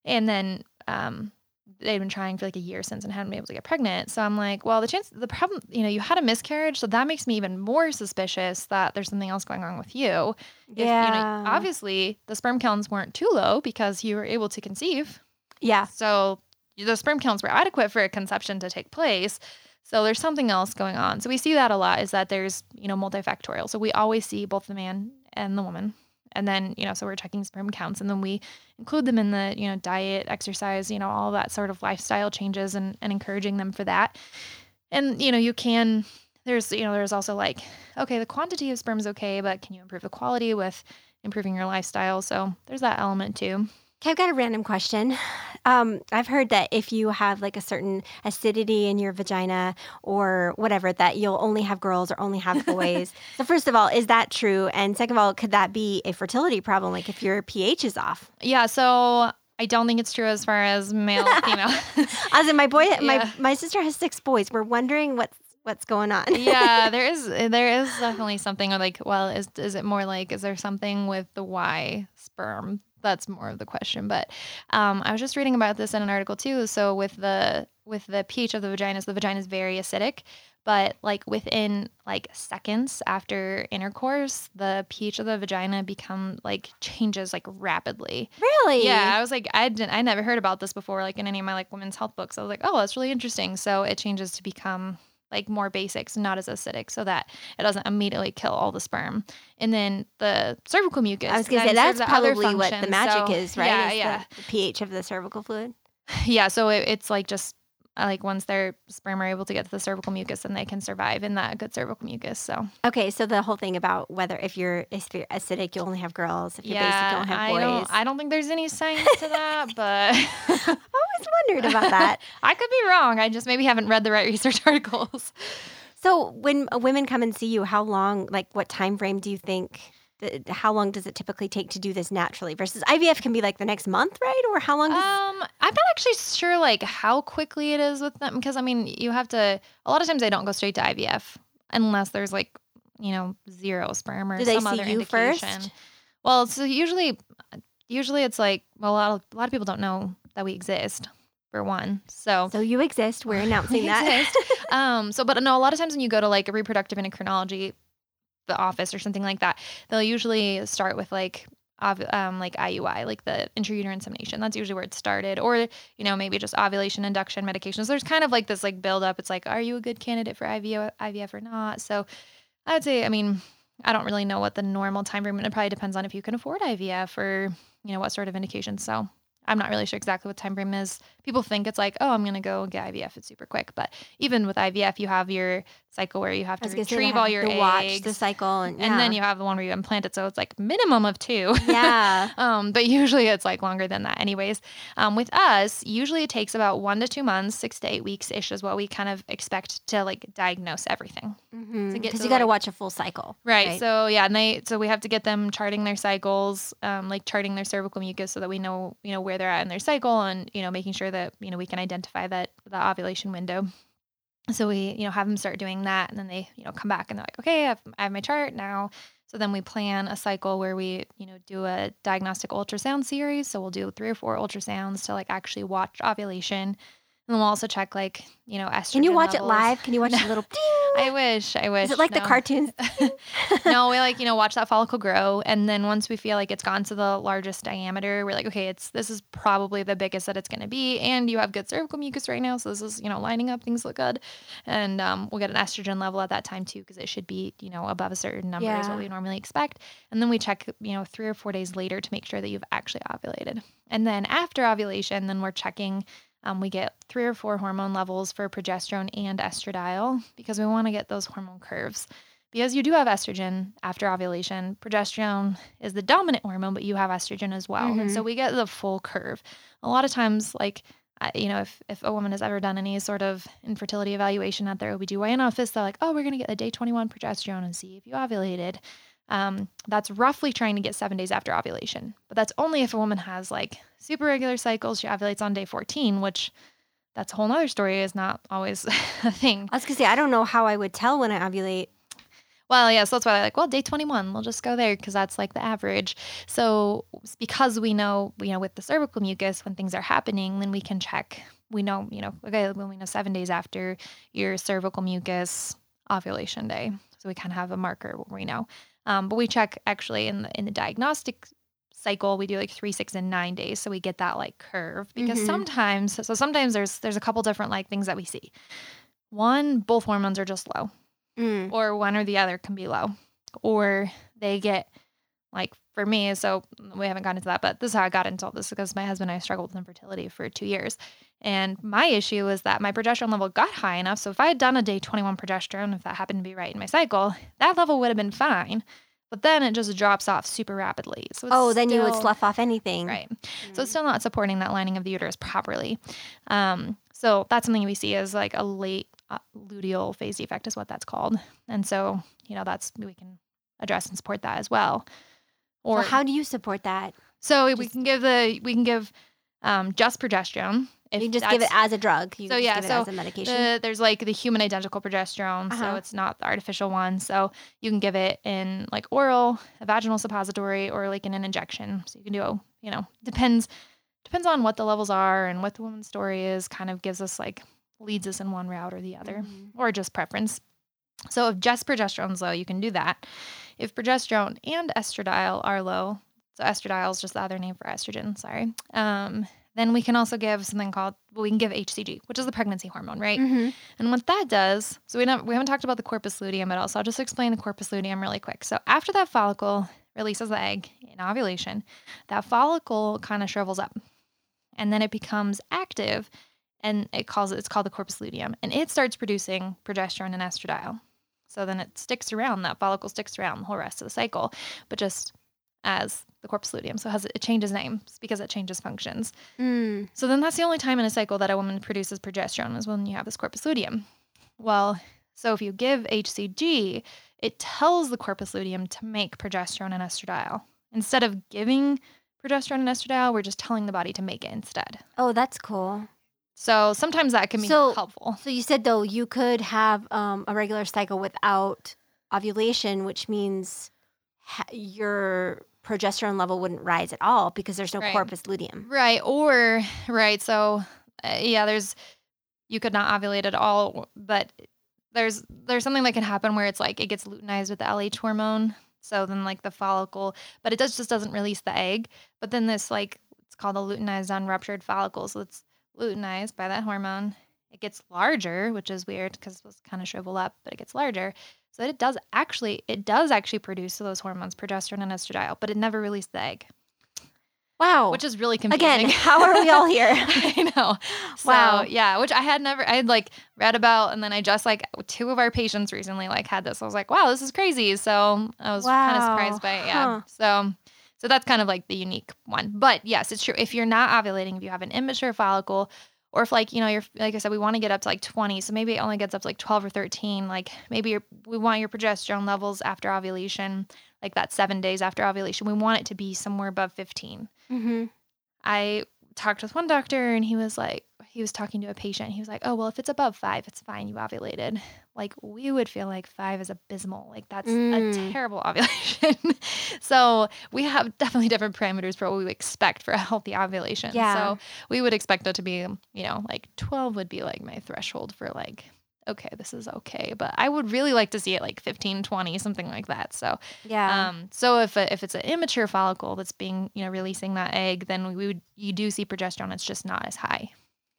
And then, um, they'd been trying for like a year since and hadn't been able to get pregnant. So I'm like, well, the chance, the problem, you know, you had a miscarriage, so that makes me even more suspicious that there's something else going on with you. If, you know, Yeah. obviously the sperm counts weren't too low because you were able to conceive. Yeah. So the sperm counts were adequate for a conception to take place. So there's something else going on. So we see that a lot is that there's, you know, multifactorial. So we always see both the man and the woman. And then, you know, so we're checking sperm counts and then we include them in the, you know, diet, exercise, you know, all that sort of lifestyle changes and, and encouraging them for that. And, you know, you can, there's, you know, there's also like, okay, the quantity of sperm is okay, but can you improve the quality with improving your lifestyle? So there's that element too. Okay, I've got a random question. Um, I've heard that if you have like a certain acidity in your vagina or whatever, that you'll only have girls or only have boys. so, first of all, is that true? And second of all, could that be a fertility problem? Like if your pH is off? Yeah, so I don't think it's true as far as male and female. As in, my boy, Yeah. my my sister has six boys. We're wondering what's what's going on. yeah, there is there is definitely something Or like well, is is it more like is there something with the Y sperm? That's more of the question. But um, I was just reading about this in an article too. So with the with the pH of the vagina, so the vagina is very acidic. But like within like seconds after intercourse, the pH of the vagina become like changes like rapidly. really? Yeah, I was like, I didn't, I never heard about this before, like in any of my like women's health books. I was like, oh, that's really interesting. So it changes to become like more basics, not as acidic, so that it doesn't immediately kill all the sperm. And then the cervical mucus. I was gonna say that's probably what the magic So, is, right? Yeah, Is yeah, The, pH of the cervical fluid. yeah. So it, it's like just like once their sperm are able to get to the cervical mucus, then they can survive in that good cervical mucus. So Okay, so the whole thing about whether if you're if you're acidic, you only have girls. If you're basic, you only have I boys. don't I don't think there's any science to that, but I always wondered about that. I could be wrong. I just maybe haven't read the right research articles. So when uh, women come and see you, how long, like what time frame do you think? Th- How long does it typically take to do this naturally? Versus IVF can be like the next month, right? Or how long? Does, Um, I'm not actually sure like how quickly it is with them because I mean you have to. A lot of times they don't go straight to IVF unless there's like you know zero sperm or Do some other you first? indication. Well, so usually, usually it's like well, a lot of, a lot of people don't know that we exist for one. So so you exist. We're announcing We that. um so but no a lot of times when you go to like a reproductive endocrinology the office or something like that they'll usually start with like ov- um like IUI like the intrauterine insemination. That's usually where it started. Or you know maybe just ovulation induction medications. There's kind of like this like build up it's like are you a good candidate for IVF IVF or not? So I would say I mean I don't really know what the normal time frame it probably depends on if you can afford IVF or you know what sort of indication so I'm not really sure exactly what time frame is. People think it's like, oh, I'm gonna go get IVF. It's super quick, but even with IVF, you have your cycle where you have to was gonna say they retrieve all your to eggs, watch the cycle, and, and then you have the one where you implant it. So it's like minimum of two. yeah. um, but usually it's like longer than that, anyways. Um, with us, usually it takes about one to two months, six to eight weeks ish is what we kind of expect to like diagnose everything. Because to get you got to like- watch a full cycle, Right. So yeah, and they so we have to get them charting their cycles, um, like charting their cervical mucus, so that we know you know where they're at in their cycle, and you know making sure that you know we can identify that the ovulation window. So we you know have them start doing that, and then they you know come back and they're like, okay, I have, I have my chart now. So then we plan a cycle where we you know do a diagnostic ultrasound series. So we'll do three or four ultrasounds to like actually watch ovulation. And then we'll also check like, you know, estrogen. Can you watch it live? Can you watch a little? I wish. I wish. Is it like the cartoons? no, we like, you know, watch that follicle grow. And then once we feel like it's gone to the largest diameter, we're like, okay, it's this is probably the biggest that it's gonna be. And you have good cervical mucus right now. So this is, you know, lining up, things look good. And um, we'll get an estrogen level at that time too, because it should be, you know, above a certain number is what we normally expect. And then we check, you know, three or four days later to make sure that you've actually ovulated. And then after ovulation, then we're checking um, we get three or four hormone levels for progesterone and estradiol because we want to get those hormone curves. Because you do have estrogen after ovulation, progesterone is the dominant hormone, but you have estrogen as well. And so we get the full curve. A lot of times, like, you know, if, if a woman has ever done any sort of infertility evaluation at their OBGYN office, they're like, oh, we're going to get the day 21 progesterone and see if you ovulated. Um, that's roughly trying to get seven days after ovulation. But that's only if a woman has like super regular cycles. She ovulates on day 14, which that's a whole nother story, is not always a thing. I was gonna say I don't know how I would tell when I ovulate. Well, yeah, so that's why I like, well, day 21, we'll just go there because that's like the average. So because we know, you know, with the cervical mucus, when things are happening, then we can check. We know, you know, okay, when we know seven days after your cervical mucus ovulation day. So we kind of have a marker where we know. Um, but we check actually in the in the diagnostic cycle, we do like three, six, and nine days. So we get that like curve because Mhm. sometimes, so sometimes there's there's a couple different like things that we see. One, both hormones are just low Mm. or one or the other can be low or they get like for me so we haven't gotten into that but this is how i got into all this because my husband and i struggled with infertility for two years and my issue was that my progesterone level got high enough so if i had done a day 21 progesterone if that happened to be right in my cycle that level would have been fine but then it just drops off super rapidly so it's Oh, then you would slough off anything. right so it's still not supporting that lining of the uterus properly. Um, so that's something we see as like a late uh, luteal phase defect is what that's called. And so, you know, that's we can address and support that as well. Or so how do you support that? so we can give the we can give um, just progesterone. If you just give it as a drug. You So, just yeah, give it so as a medication. the, there's like the human identical progesterone, Uh-huh. so it's not the artificial one. So you can give it in like oral, a vaginal suppository, or like in an injection. So you can do, you know, depends depends on what the levels are and what the woman's story is. Kind of gives us like leads us in one route or the other, Mhm. or just preference. So if just progesterone's low, you can do that. If progesterone and estradiol are low, so estradiol is just the other name for estrogen. Sorry. Um, then we can also give something called well, we can give HCG, which is the pregnancy hormone, right? Mhm. And what that does, so we don't we haven't talked about the corpus luteum at all, so I'll just explain the corpus luteum really quick. So after that follicle releases the egg in ovulation, that follicle kind of shrivels up, and then it becomes active, and it calls it it's called the corpus luteum, and it starts producing progesterone and estradiol. So then it sticks around. That follicle sticks around the whole rest of the cycle, but just as the corpus luteum. So it has it changes names because it changes functions. Mm. So then that's the only time in a cycle that a woman produces progesterone is when you have this corpus luteum. Well, so if you give HCG, it tells the corpus luteum to make progesterone and estradiol. Instead of giving progesterone and estradiol, we're just telling the body to make it instead. Oh, that's cool. So sometimes that can be So- helpful. So you said though you could have um, a regular cycle without ovulation, which means ha- your progesterone level wouldn't rise at all because there's no Right. corpus luteum. Right. Or, right. So, uh, yeah, there's, you could not ovulate at all, but there's, there's something that can happen where it's like it gets luteinized with the LH hormone. So then, like the follicle, but it does just doesn't release the egg. But then this, like, it's called a luteinized unruptured follicle. So it's luteinized by that hormone. It gets larger, which is weird because it was kind of shriveled up, but it gets larger. So it does actually, it does actually produce those hormones, progesterone and estradiol, but it never released the egg, Wow. which is really confusing. Again, how are we all here? I know. So, Wow. yeah, which I had never, I had like read about, and then I just like two of our patients recently like had this. I was like, wow, this is crazy. So I was kind of surprised by it. Yeah. Huh. So, so that's kind of like the unique one. But yes, it's true. If you're not ovulating, if you have an immature follicle, or if like you know you're like I said, we want to get up to like 20, so maybe it only gets up to like 12 or 13. Like maybe we want your progesterone levels after ovulation, like that seven days after ovulation, we want it to be somewhere above 15. hmm I talked with one doctor and he was like, he was talking to a patient. He was like, oh, well, if it's above five, it's fine. You ovulated. Like, we would feel like five is abysmal. Like, that's a Mm. terrible ovulation. so, we have definitely different parameters for what we expect for a healthy ovulation. Yeah. So, we would expect it to be, you know, like 12 would be like my threshold for like, okay, this is okay. But I would really like to see it like 15, 20, something like that. So, Yeah. um, so if a, if it's an immature follicle that's being you know releasing that egg, then we would you do see progesterone. It's just not as high.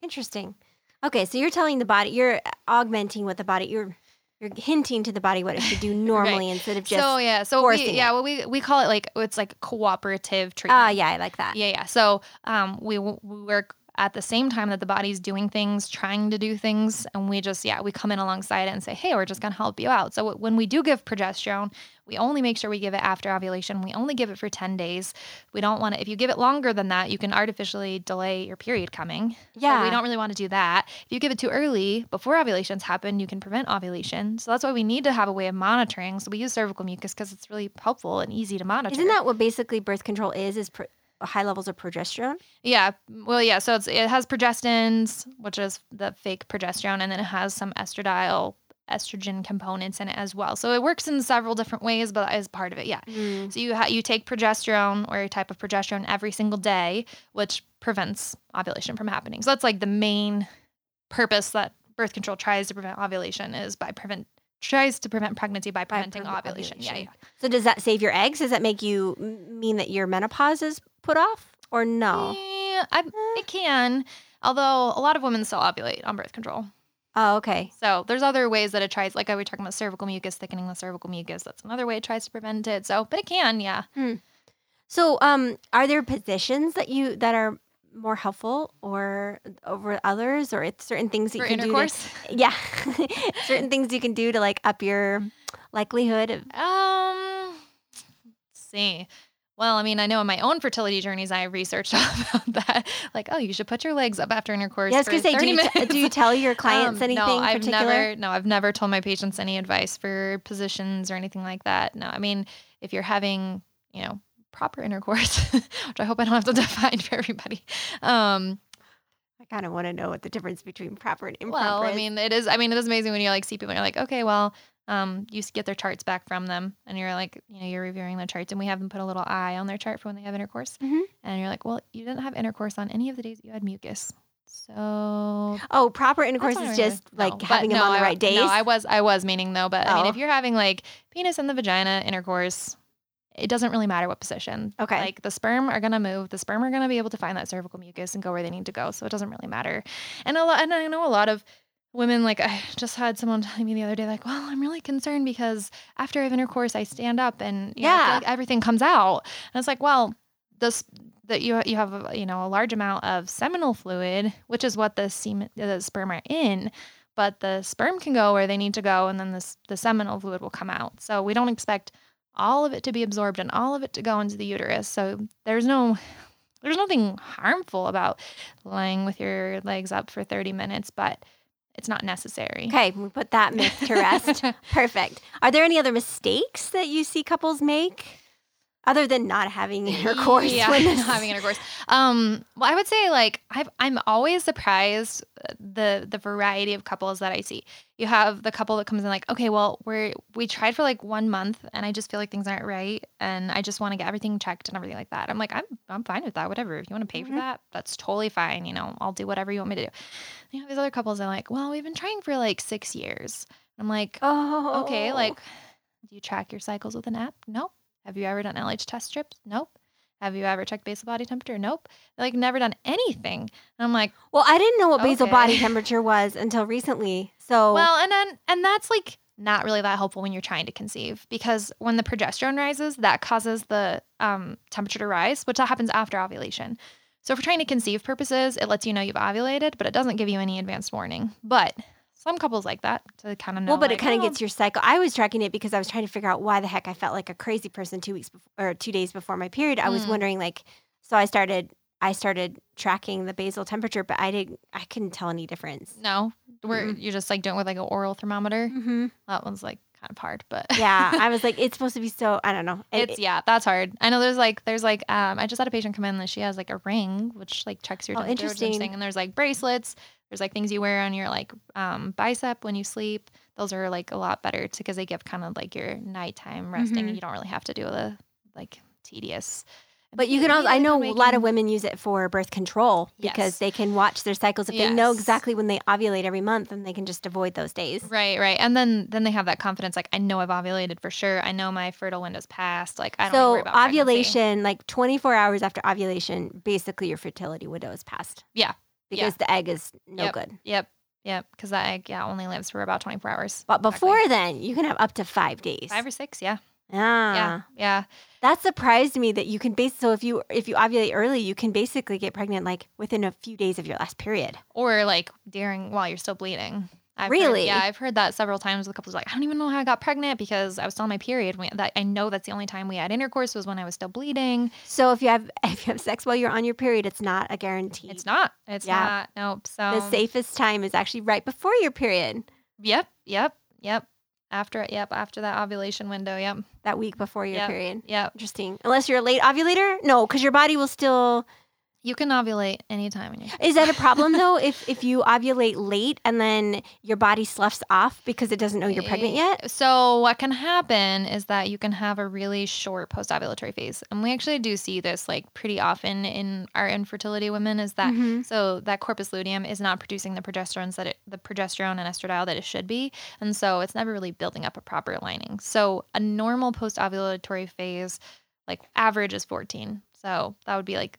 Interesting. Okay, so you're telling the body, you're augmenting what the body, you're you're hinting to the body what it should do normally instead of just so yeah, so we, yeah, it. well we we call it like it's like cooperative treatment. Ah, yeah, I like that. Yeah, yeah. So um, we, we work at the same time that the body's doing things, trying to do things, and we just yeah we come in alongside it and say, hey, we're just gonna help you out. So when we do give progesterone, we only make sure we give it after ovulation. We only give it for ten days. We don't want to. If you give it longer than that, you can artificially delay your period coming. So Yeah. we don't really want to do that. If you give it too early, before ovulations happen, you can prevent ovulation. So that's why we need to have a way of monitoring. So we use cervical mucus because it's really helpful and easy to monitor. Isn't that what basically birth control is? Is pro- high levels of progesterone? Yeah. Well, yeah. So it's it has progestins, which is the fake progesterone, and then it has some estradiol, estrogen components in it as well. So it works in several different ways, but as part of it, yeah. Mm. So you ha- you take progesterone or a type of progesterone every single day, which prevents ovulation from happening. So that's like the main purpose that birth control tries to prevent ovulation is by prevent tries to prevent pregnancy by By preventing prevent ovulation. Yeah, yeah. So does that save your eggs? Does that make you mean that your menopause is put off or no? Yeah, I, it can. Although a lot of women still ovulate on birth control. Oh, okay. So there's other ways that it tries, like I was talking about cervical mucus, thickening the cervical mucus. That's another way it tries to prevent it. So, but it can, yeah. So, um, are there positions that you that are more helpful or over others, or it's certain things that For you can intercourse. do? To, yeah, certain things you can do to like up your likelihood of. Um, let's see. Well, I mean, I know in my own fertility journeys, I researched all about that. Like, oh, you should put your legs up after intercourse. Yeah, I was for gonna say, do you, t- do you tell your clients Um, anything no, I've particular? never. No, I've never told my patients any advice for positions or anything like that. No, I mean, if you're having, you know, proper intercourse, which I hope I don't have to define for everybody. Um, I kind of want to know what the difference between proper and improper well, I mean, it is. I mean, it is amazing when you like see people. and You're like, okay, well, um, you get their charts back from them, and you're like, you know, you're reviewing their charts, and we have them put a little eye on their chart for when they have intercourse, Mhm. and you're like, well, you didn't have intercourse on any of the days that you had mucus, so oh, proper intercourse is just like no, having them no, on the I- right days. No, I was, I was meaning though, but I mean, Oh. if you're having like penis and the vagina intercourse. It doesn't really matter what position. Okay. Like the sperm are gonna move. The sperm are gonna be able to find that cervical mucus and go where they need to go. So it doesn't really matter. And a lot, and I know a lot of women like I just had someone telling me the other day like, "Well, I'm really concerned because after I have intercourse, I stand up and you know, Yeah. like everything comes out." And it's like, well, this that you you have a, you know a large amount of seminal fluid, which is what the semen the sperm are in, but the sperm can go where they need to go, and then this the seminal fluid will come out. So we don't expect all of it to be absorbed and all of it to go into the uterus. So there's no there's nothing harmful about lying with your legs up for 30 minutes, but it's not necessary. Okay, we put that myth to rest. Perfect. Are there any other mistakes that you see couples make? Other than not having intercourse, yeah, when not having intercourse. Um, well, I would say like I've, I'm always surprised uh, the the variety of couples that I see. You have the couple that comes in like, okay, well, we're we tried for like one month, and I just feel like things aren't right, and I just want to get everything checked and everything like that. I'm like, I'm I'm fine with that. Whatever. If you want to pay Mhm. for that, that's totally fine. You know, I'll do whatever you want me to do. And you have these other couples that are like, well, we've been trying for like six years. I'm like, Oh, Okay, like, do you track your cycles with an app? Nope. Have you ever done LH test strips? Nope. Have you ever checked basal body temperature? Nope. Like, never done anything. And I'm like, well, I didn't know what basal Okay. body temperature was until recently. So, well, and then, and that's like not really that helpful when you're trying to conceive because when the progesterone rises, that causes the um, temperature to rise, which that happens after ovulation. So, for trying to conceive purposes, it lets you know you've ovulated, but it doesn't give you any advanced warning. But some couples like that to kind of know. well, but it kind of oh, gets your cycle. I was tracking it because I was trying to figure out why the heck I felt like a crazy person two weeks before, or two days before my period. I was Mm. wondering, like, so I started, I started tracking the basal temperature, but I didn't, I couldn't tell any difference. No, where Mm-mm. you just like doing it with like an oral thermometer. Mm-hmm. That one's like kind of hard, but Yeah, I was like, it's supposed to be so. I don't know. And it's yeah, that's hard. I know there's like there's like um I just had a patient come in that she has like a ring which like checks your Oh, temperature, is interesting. And there's like bracelets. There's like things you wear on your like um bicep when you sleep. Those are like a lot better because they give kind of like your nighttime resting, Mhm. and you don't really have to do the like tedious. But you can also, I know a lot of women use it for birth control because Yes. they can watch their cycles. If they know exactly when they ovulate every month, then they can just avoid those days. Right, right, and then then they have that confidence. Like I know I've ovulated for sure. I know my fertile window's passed. Like I don't. So worry about pregnancy. ovulation, like 24 hours after ovulation, basically your fertility window is passed. Yeah. Because the egg is no Yep. good. Yep. Yep. Because that egg, yeah, only lives for about 24 hours. But Exactly. before then, you can have up to five days. five or six, yeah. Ah, Yeah. Yeah. that surprised me that you can base. So if you if you ovulate early, you can basically get pregnant like within a few days of your last period. Or like during while you're still bleeding. I've heard- Really? yeah, I've heard that several times with couples like, I don't even know how I got pregnant because I was still on my period. When, that I know that's the only time we had intercourse was when I was still bleeding. So if you have if you have sex while you're on your period, it's not a guarantee. It's not. It's Yeah. not. Nope. So the safest time is actually right before your period. Yep. Yep. Yep. After it, yep, after that ovulation window. Yep. That week before your Yep. period. Yep. Interesting. Unless you're a late ovulator, no, because your body will still. You can ovulate anytime in your Is that a problem though? if if you ovulate late and then your body sloughs off because it doesn't know you're pregnant yet? So what can happen is that you can have a really short post-ovulatory phase, and we actually do see this like pretty often in our infertility women. Is that Mhm. so that corpus luteum is not producing the progesterone that it, the progesterone and estradiol that it should be, and so it's never really building up a proper lining. So a normal post-ovulatory phase, like average, is 14. So that would be like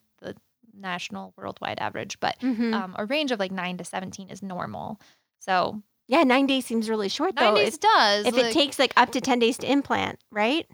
national worldwide average, but Mhm. um, a range of like nine to 17 is normal. So yeah, nine days seems really short nine though. days if does. if like- it takes like up to ten days to implant, right?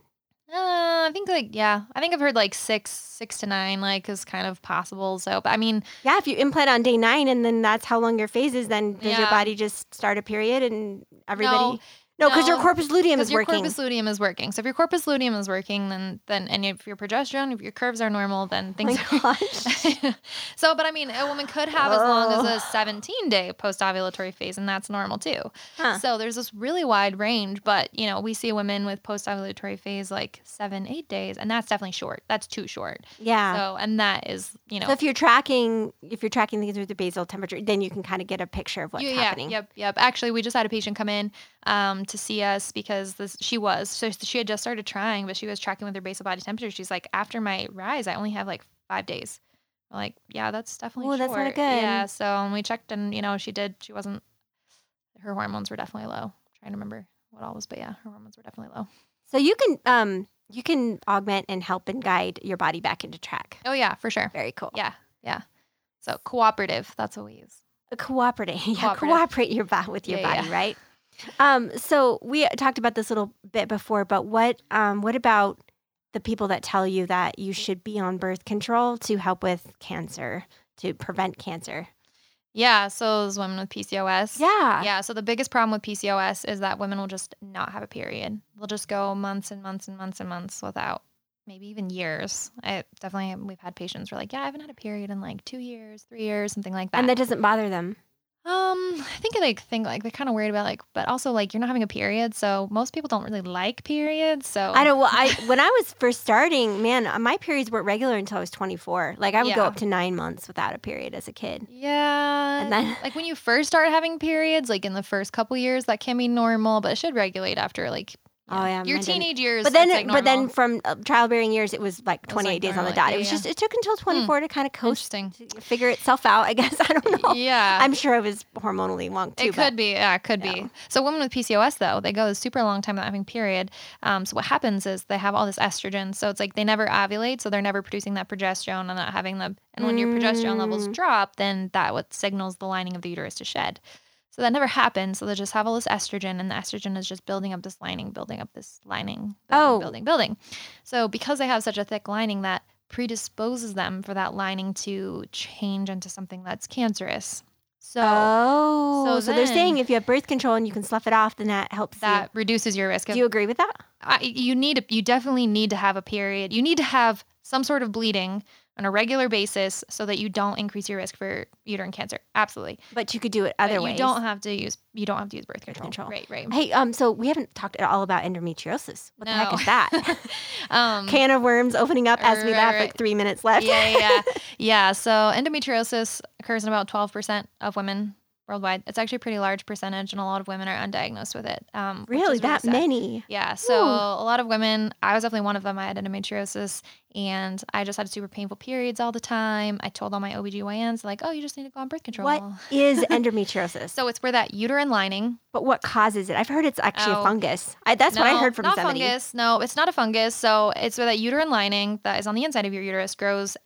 Uh, I think like yeah, I think I've heard like six, six to nine, like is kind of possible. So, but I mean, Yeah, if you implant on day nine and then that's how long your phase is, then does your body just start a period and everybody? no, No, because your corpus luteum is your working. corpus luteum is working. So if your corpus luteum is working, then then and if your progesterone, if your curves are normal, then Oh my things. gosh. are... so, but I mean, a woman could have as long as a Oh. 17 day post ovulatory phase, and that's normal too. Huh. So there's this really wide range, but you know, we see women with post ovulatory phase like seven, eight days, and that's definitely short. That's too short. Yeah. So, and that is, you know, So if you're tracking, if you're tracking things with the basal temperature, then you can kind of get a picture of what's Yeah, happening. Yep, yep. Actually, we just had a patient come in um, to see us because this she was so she had just started trying, but she was tracking with her basal body temperature. She's like, after my rise, I only have like five days. I'm like, yeah, that's definitely Ooh, that's not short. good. Yeah. So um, we checked, and you know, she did. She wasn't. Her hormones were definitely low. trying to remember what all was, but yeah, her hormones were definitely low. So you can um you can augment and help and guide your body back into track. Oh yeah, for sure. Very cool. Yeah, yeah. So cooperative. That's what we use. A Cooperate. Yeah, Cooperative. cooperate your body with your Yeah, body, yeah. right? Um, so we talked about this a little bit before, but what um what about the people that tell you that you should be on birth control to help with cancer, to prevent cancer. Yeah, so those women with PCOS. Yeah. Yeah, so the biggest problem with PCOS is that women will just not have a period. They'll just go months and months and months and months without, maybe even years. I definitely we've had patients who are like, yeah, I haven't had a period in like two years, three years, something like that. And that doesn't bother them. Um, I think they think like they're kind of worried about like, but also like you're not having a period, so most people don't really like periods. So I don't. Well, I when I was first starting, man, my periods weren't regular until I was 24. Like I would go up to nine months without a period as a kid. Yeah, And then- like when you first start having periods, like in the first couple years, that can be normal, but it should regulate after like Oh, yeah, your teenage years. But then, like, but then from uh, childbearing years, it was like was, 28 like, days on the dot. yeah, it was yeah. just it took until 24 to kind of coast, figure itself out. I guess I don't know. Yeah, I'm sure it was hormonally wrong too. It could be, yeah, it could Yeah. be. So women with PCOS though, they go a super long time without having period. Um, so what happens is they have all this estrogen. So it's like they never ovulate, so they're never producing that progesterone and not having the. And when your progesterone levels Mm. drop, then that what signals the lining of the uterus to shed. So that never happens. So they just have all this estrogen, and the estrogen is just building up this lining, building up this lining, building, Oh. building, building. So because they have such a thick lining, that predisposes them for that lining to change into something that's cancerous. So Oh, so, So they're saying if you have birth control and you can slough it off, then that helps that reduces your risk of Do you agree with that? I, you need you definitely need to have a period. You need to have some sort of bleeding on a regular basis so that you don't increase your risk for uterine cancer. Absolutely. But you could do it But ways. you don't have to use you don't have to use birth control. control. Right, right. Hey, um, so we haven't talked at all about endometriosis. What the heck is that? um Can of worms opening up as we Right, have right. like three minutes left. yeah, yeah, yeah. yeah. So endometriosis occurs in about 12% of women worldwide. It's actually a pretty large percentage, and a lot of women are undiagnosed with it. Um, really, that sad. many? Yeah. So Whew. a lot of women, I was definitely one of them. I had endometriosis and I just had super painful periods all the time. I told all my OBGYNs, like, oh, you just need to go on birth control. What is endometriosis? So it's where that uterine lining. but what causes it? I've heard it's actually a Oh. fungus. I, that's what I heard from somebody. not somebody. fungus. No, it's not a fungus. So it's where that uterine lining that is on the inside of your uterus grows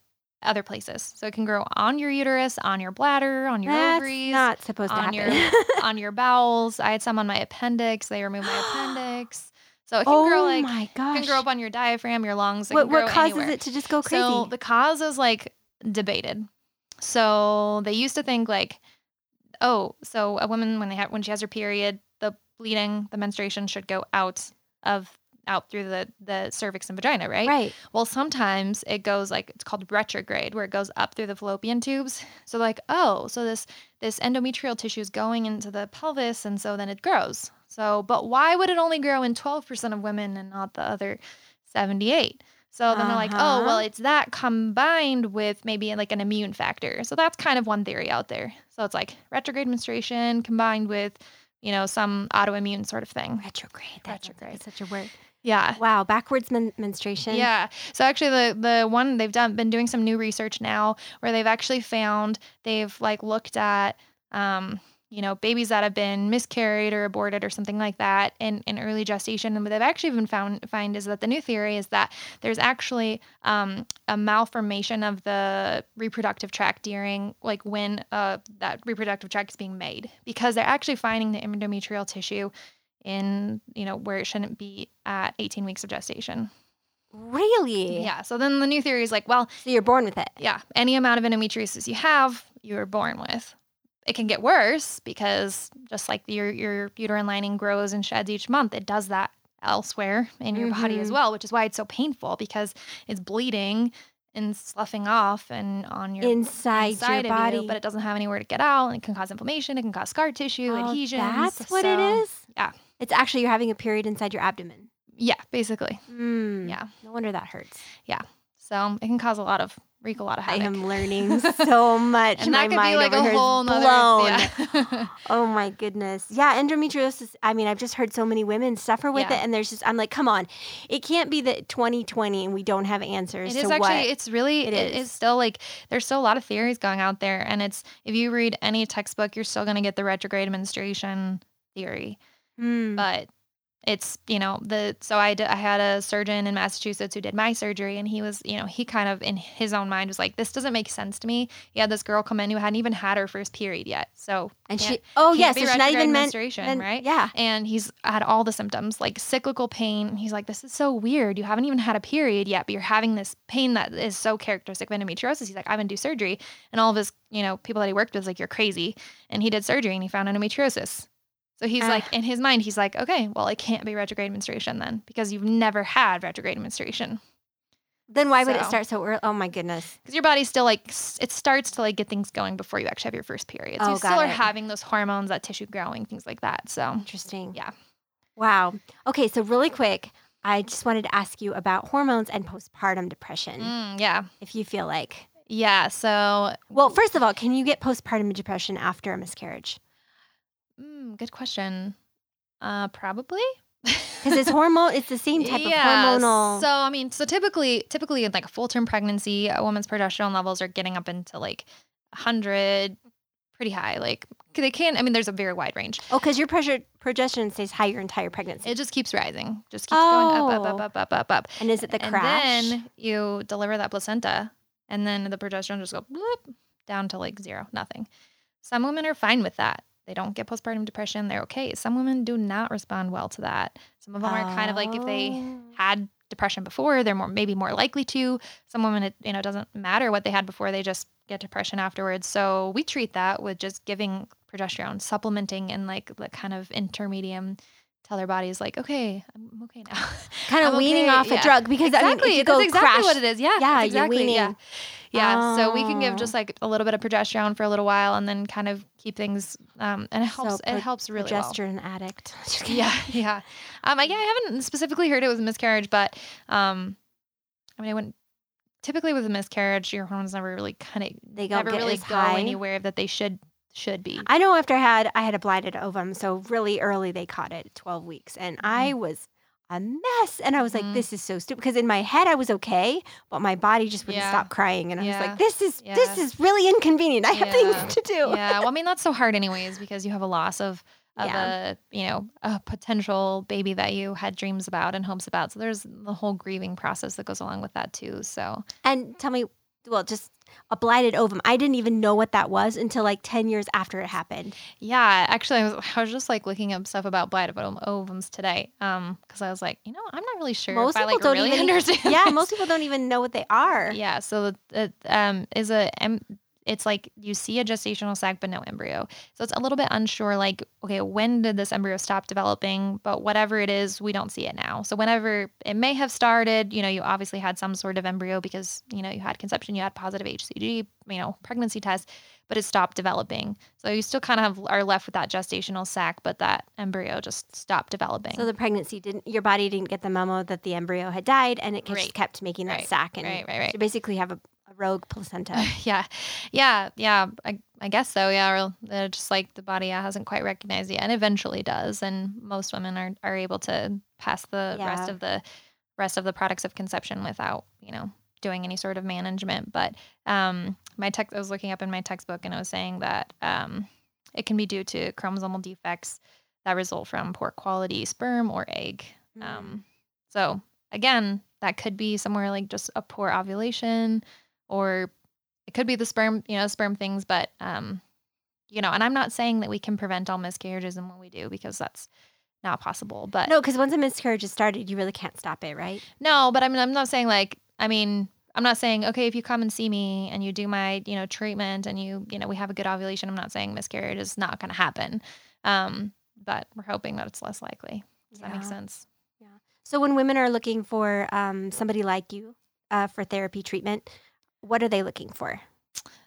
other places. So it can grow on your uterus, on your bladder, on your That's ovaries, not supposed to on happen. your on your bowels. I had some on my appendix. They removed my appendix. So it can oh grow like my gosh! can grow up on your diaphragm, your lungs. What what causes anywhere. it to just go crazy? So the cause is like debated. So they used to think like, oh, so a woman when they have when she has her period, the bleeding, the menstruation should go out of out through the the cervix and vagina, right? right. Well, sometimes it goes like it's called retrograde, where it goes up through the fallopian tubes. So like, oh, so this this endometrial tissue is going into the pelvis, and so then it grows. So, but why would it only grow in twelve percent of women and not the other seventy eight? So then they're like, oh, well, Uh-huh. it's that combined with maybe like an immune factor. So that's kind of one theory out there. So it's like retrograde menstruation combined with, you know, some autoimmune sort of thing. Retrograde. That sounds like Retrograde. it's such a word. Yeah. Wow. Backwards men- menstruation. Yeah. So actually the the one they've done been doing some new research now where they've actually found they've like looked at um you know babies that have been miscarried or aborted or something like that in, in early gestation and what they've actually even found find is that the new theory is that there's actually um, a malformation of the reproductive tract during like when uh, that reproductive tract is being made because they're actually finding the endometrial tissue in you know where it shouldn't be at 18 weeks of gestation Really? yeah. So then the new theory is like, well, So you're born with it. yeah, any amount of endometriosis you have, you were born with. It can get worse because just like your your uterine lining grows and sheds each month, it does that elsewhere in your body as Mhm. well, which is why it's so painful because it's bleeding and sloughing off and on your Inside, inside your body. you, but it doesn't have anywhere to get out, and it can cause inflammation. It can cause scar tissue, Oh, adhesions. That's what it so- is. yeah. It's actually you're having a period inside your abdomen. Yeah, basically. Mm. Yeah. No wonder that hurts. Yeah. So it can cause a lot of wreak a lot of havoc. I am learning so much. and My that could mind be like a whole nother yeah. Oh my goodness. Yeah, endometriosis. I mean, I've just heard so many women suffer with Yeah. it, and there's just I'm like, come on, it can't be that 2020 and we don't have answers It is actually it's really it it is. is still like there's still a lot of theories going out there and it's if you read any textbook you're still going to get the retrograde menstruation theory Hmm. but it's you know the so I I had a surgeon in Massachusetts who did my surgery and he was you know he kind of in his own mind was like this doesn't make sense to me. He had this girl come in who hadn't even had her first period yet, so And she, oh yes, be so she's not even menstruation, right? Yeah. And he's had all the symptoms like cyclical pain. He's like, this is so weird. You haven't even had a period yet, but you're having this pain that is so characteristic of endometriosis. He's like, i'm gonna do surgery, and all of his you know people that he worked with was like, you're crazy. And he did surgery and he found endometriosis. So he's Ah. like, in his mind, he's like, okay, well, it can't be retrograde menstruation then because you've never had retrograde menstruation Then why would it start so early? Oh my goodness. because your body's still like it starts to like get things going before you actually have your first period. So Oh, you still got are having those hormones, that tissue growing, things like that. So Interesting. Yeah. Wow. Okay, so really quick, I just wanted to ask you about hormones and postpartum depression, mm, yeah, if you feel like. yeah. So Well, first of all, can you get postpartum depression after a miscarriage? Mm, good question. Uh, probably. Because it's hormone, it's the same type of hormonal. So I mean, so typically, typically in like a full term pregnancy, a woman's progesterone levels are getting up into like hundred, pretty high. Like they can't. I mean, there's a very wide range. oh, because your pressure progesterone stays high your entire pregnancy. It just keeps rising. Just keeps going up, up, Oh. up, up, up, up, up. and is it the and crash? then you deliver that placenta, and then the progesterone just go bloop, down to like zero, nothing. Some women are fine with that. They don't get postpartum depression. They're okay. Some women do not respond well to that. Some of them are kind of like if they Oh. had depression before, they're more maybe more likely to. Some women, it you know doesn't matter what they had before; they just get depression afterwards. So we treat that with just giving progesterone, supplementing, and like the kind of intermedium. Tell their bodies like, okay, I'm okay now. kind of I'm weaning okay, off a drug because I mean, exactly, if you that's exactly crash, what it is. Yeah, Yeah, that's you're exactly. weaning. Yeah, yeah. So we can give Oh. just like a little bit of progesterone for a little while, and then kind of keep things. Um, and it helps. pro- it helps really well. progesterone addict. Yeah, yeah. Um, I, yeah, I haven't specifically heard it was a miscarriage, but um, I mean, I wouldn't. Typically, with a miscarriage, your hormones never really kind of They never get really go high. anywhere that they should should be. I know after I had I had a blighted ovum, so really early they caught it, twelve weeks, and I was a mess. And I was like, Mhm. "This is so stupid." Because in my head I was okay, but my body just wouldn't Yeah. stop crying, and I was like, "This is this is really inconvenient. I have Yeah. things to do." yeah, well, I mean that's so hard anyways because you have a loss of of Yeah. a you know a potential baby that you had dreams about and hopes about. So there's the whole grieving process that goes along with that too. So And tell me, well, just a blighted ovum. I didn't even know what that was until like ten years after it happened. yeah, actually, I was I was just like looking up stuff about blighted ov- ovums today, um, because I was like, you know, I'm not really sure Most if I people like don't really even- understand. yeah, this. most people don't even know what they are. Yeah, so it um is a it's like you see a gestational sac but no embryo. So it's a little bit unsure like okay, when did this embryo stop developing? But whatever it is, we don't see it now. So whenever it may have started, you know, you obviously had some sort of embryo because, you know, you had conception, you had positive HCG, you know, pregnancy test, but it stopped developing. So you still kind of are left with that gestational sac, but that embryo just stopped developing. So the pregnancy didn't, your body didn't get the memo that the embryo had died, and it just Right. kept making that Right, sac, and right, right, right. you basically have a, a rogue placenta. yeah. Yeah. Yeah. I, I guess so. Yeah. Or they're just like the body hasn't quite recognized yet, and eventually does. And most women are, are able to pass the rest of the rest of the products of conception without you know doing any sort of management. But um my text i was looking up in my textbook and i was saying that um it can be due to chromosomal defects that result from poor quality sperm or egg. Mm. um, so again, that could be somewhere like just a poor ovulation, or it could be the sperm, you know, sperm things. But um, you know, and I'm not saying that we can prevent all miscarriages and what we do because that's not possible. But no, because once a miscarriage is started, you really can't stop it, right? no, but I mean, I'm not saying like, I mean, I'm not saying okay if you come and see me and you do my, you know, treatment and you, you know, we have a good ovulation. I'm not saying miscarriage is not going to happen, um, but we're hoping that it's less likely. Does that make sense? Yeah. So when women are looking for um, somebody like you uh, for therapy treatment, what are they looking for?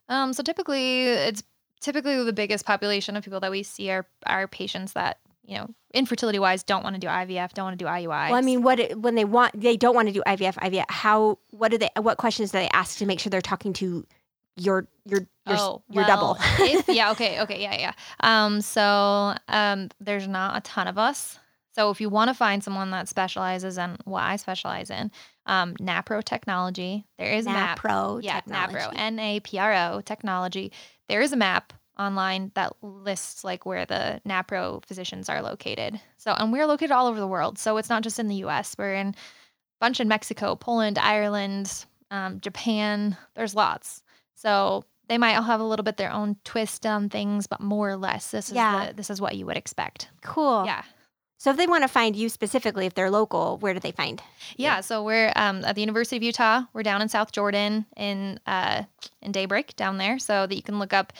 Um, so typically, it's typically the biggest population of people that we see are are patients that you know infertility wise don't want to do IVF, don't want to do IUI. Well, I mean, what when they want, they don't want to do IVF. IVF. How? What do they? What questions do they ask to make sure they're talking to your your your, oh, your well, double? if, yeah, okay, okay, yeah, yeah. Um, so um, there's not a ton of us. So if you want to find someone that specializes in what I specialize in, um, NAPRO technology, there is a map. NAPRO Yeah. NAPRO, N A P R O technology. There is a map online that lists like where the NAPRO physicians are located. So, and we're located all over the world. So it's not just in the US. We're in a bunch in Mexico, Poland, Ireland, um, Japan. There's lots. So they might all have a little bit their own twist on things, but more or less, this is Yeah. the, this is what you would expect. Cool. Yeah. So if they want to find you specifically, if they're local, where do they find? Yeah, so we're um, at the University of Utah. We're down in South Jordan in uh, in Daybreak down there, so that you can look up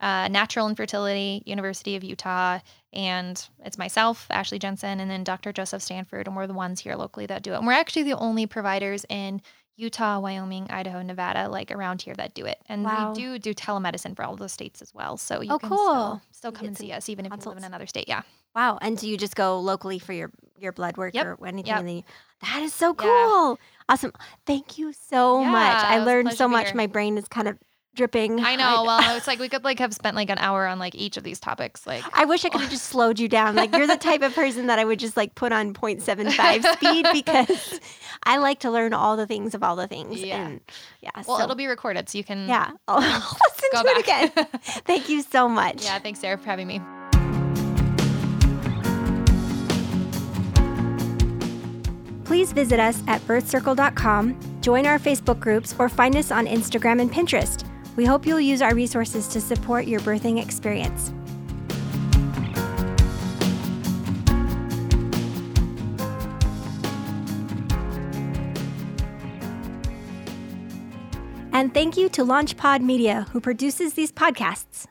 uh, natural infertility, University of Utah, and it's myself, Ashley Jensen, and then Dr. Joseph Stanford, and we're the ones here locally that do it. And we're actually the only providers in Utah, Wyoming, Idaho, Nevada, like around here that do it. And Wow. we do do telemedicine for all those states as well. So you Oh, can cool. still, still come and see us, even if you live in another state. Yeah. Wow. And do you just go locally for your your blood work Yep. or anything? Yep. And then you, that is so Yeah. cool. Awesome. Thank you so much. I it was a learned so much. My brain is kind of dripping. I know. Well, it's like we could like have spent like an hour on like each of these topics. Like I wish I could have just slowed you down. Like you're the type of person that I would just like put on 0.75 speed because I like to learn all the things of all the things. Yeah. And yeah. Well, so, it'll be recorded, so you can. yeah. I'll listen Go to it again. Thank you so much. yeah. Thanks, Sarah, for having me. Please visit us at birthcircle.com, join our Facebook groups, or find us on Instagram and Pinterest. We hope you'll use our resources to support your birthing experience. And thank you to LaunchPod Media, who produces these podcasts.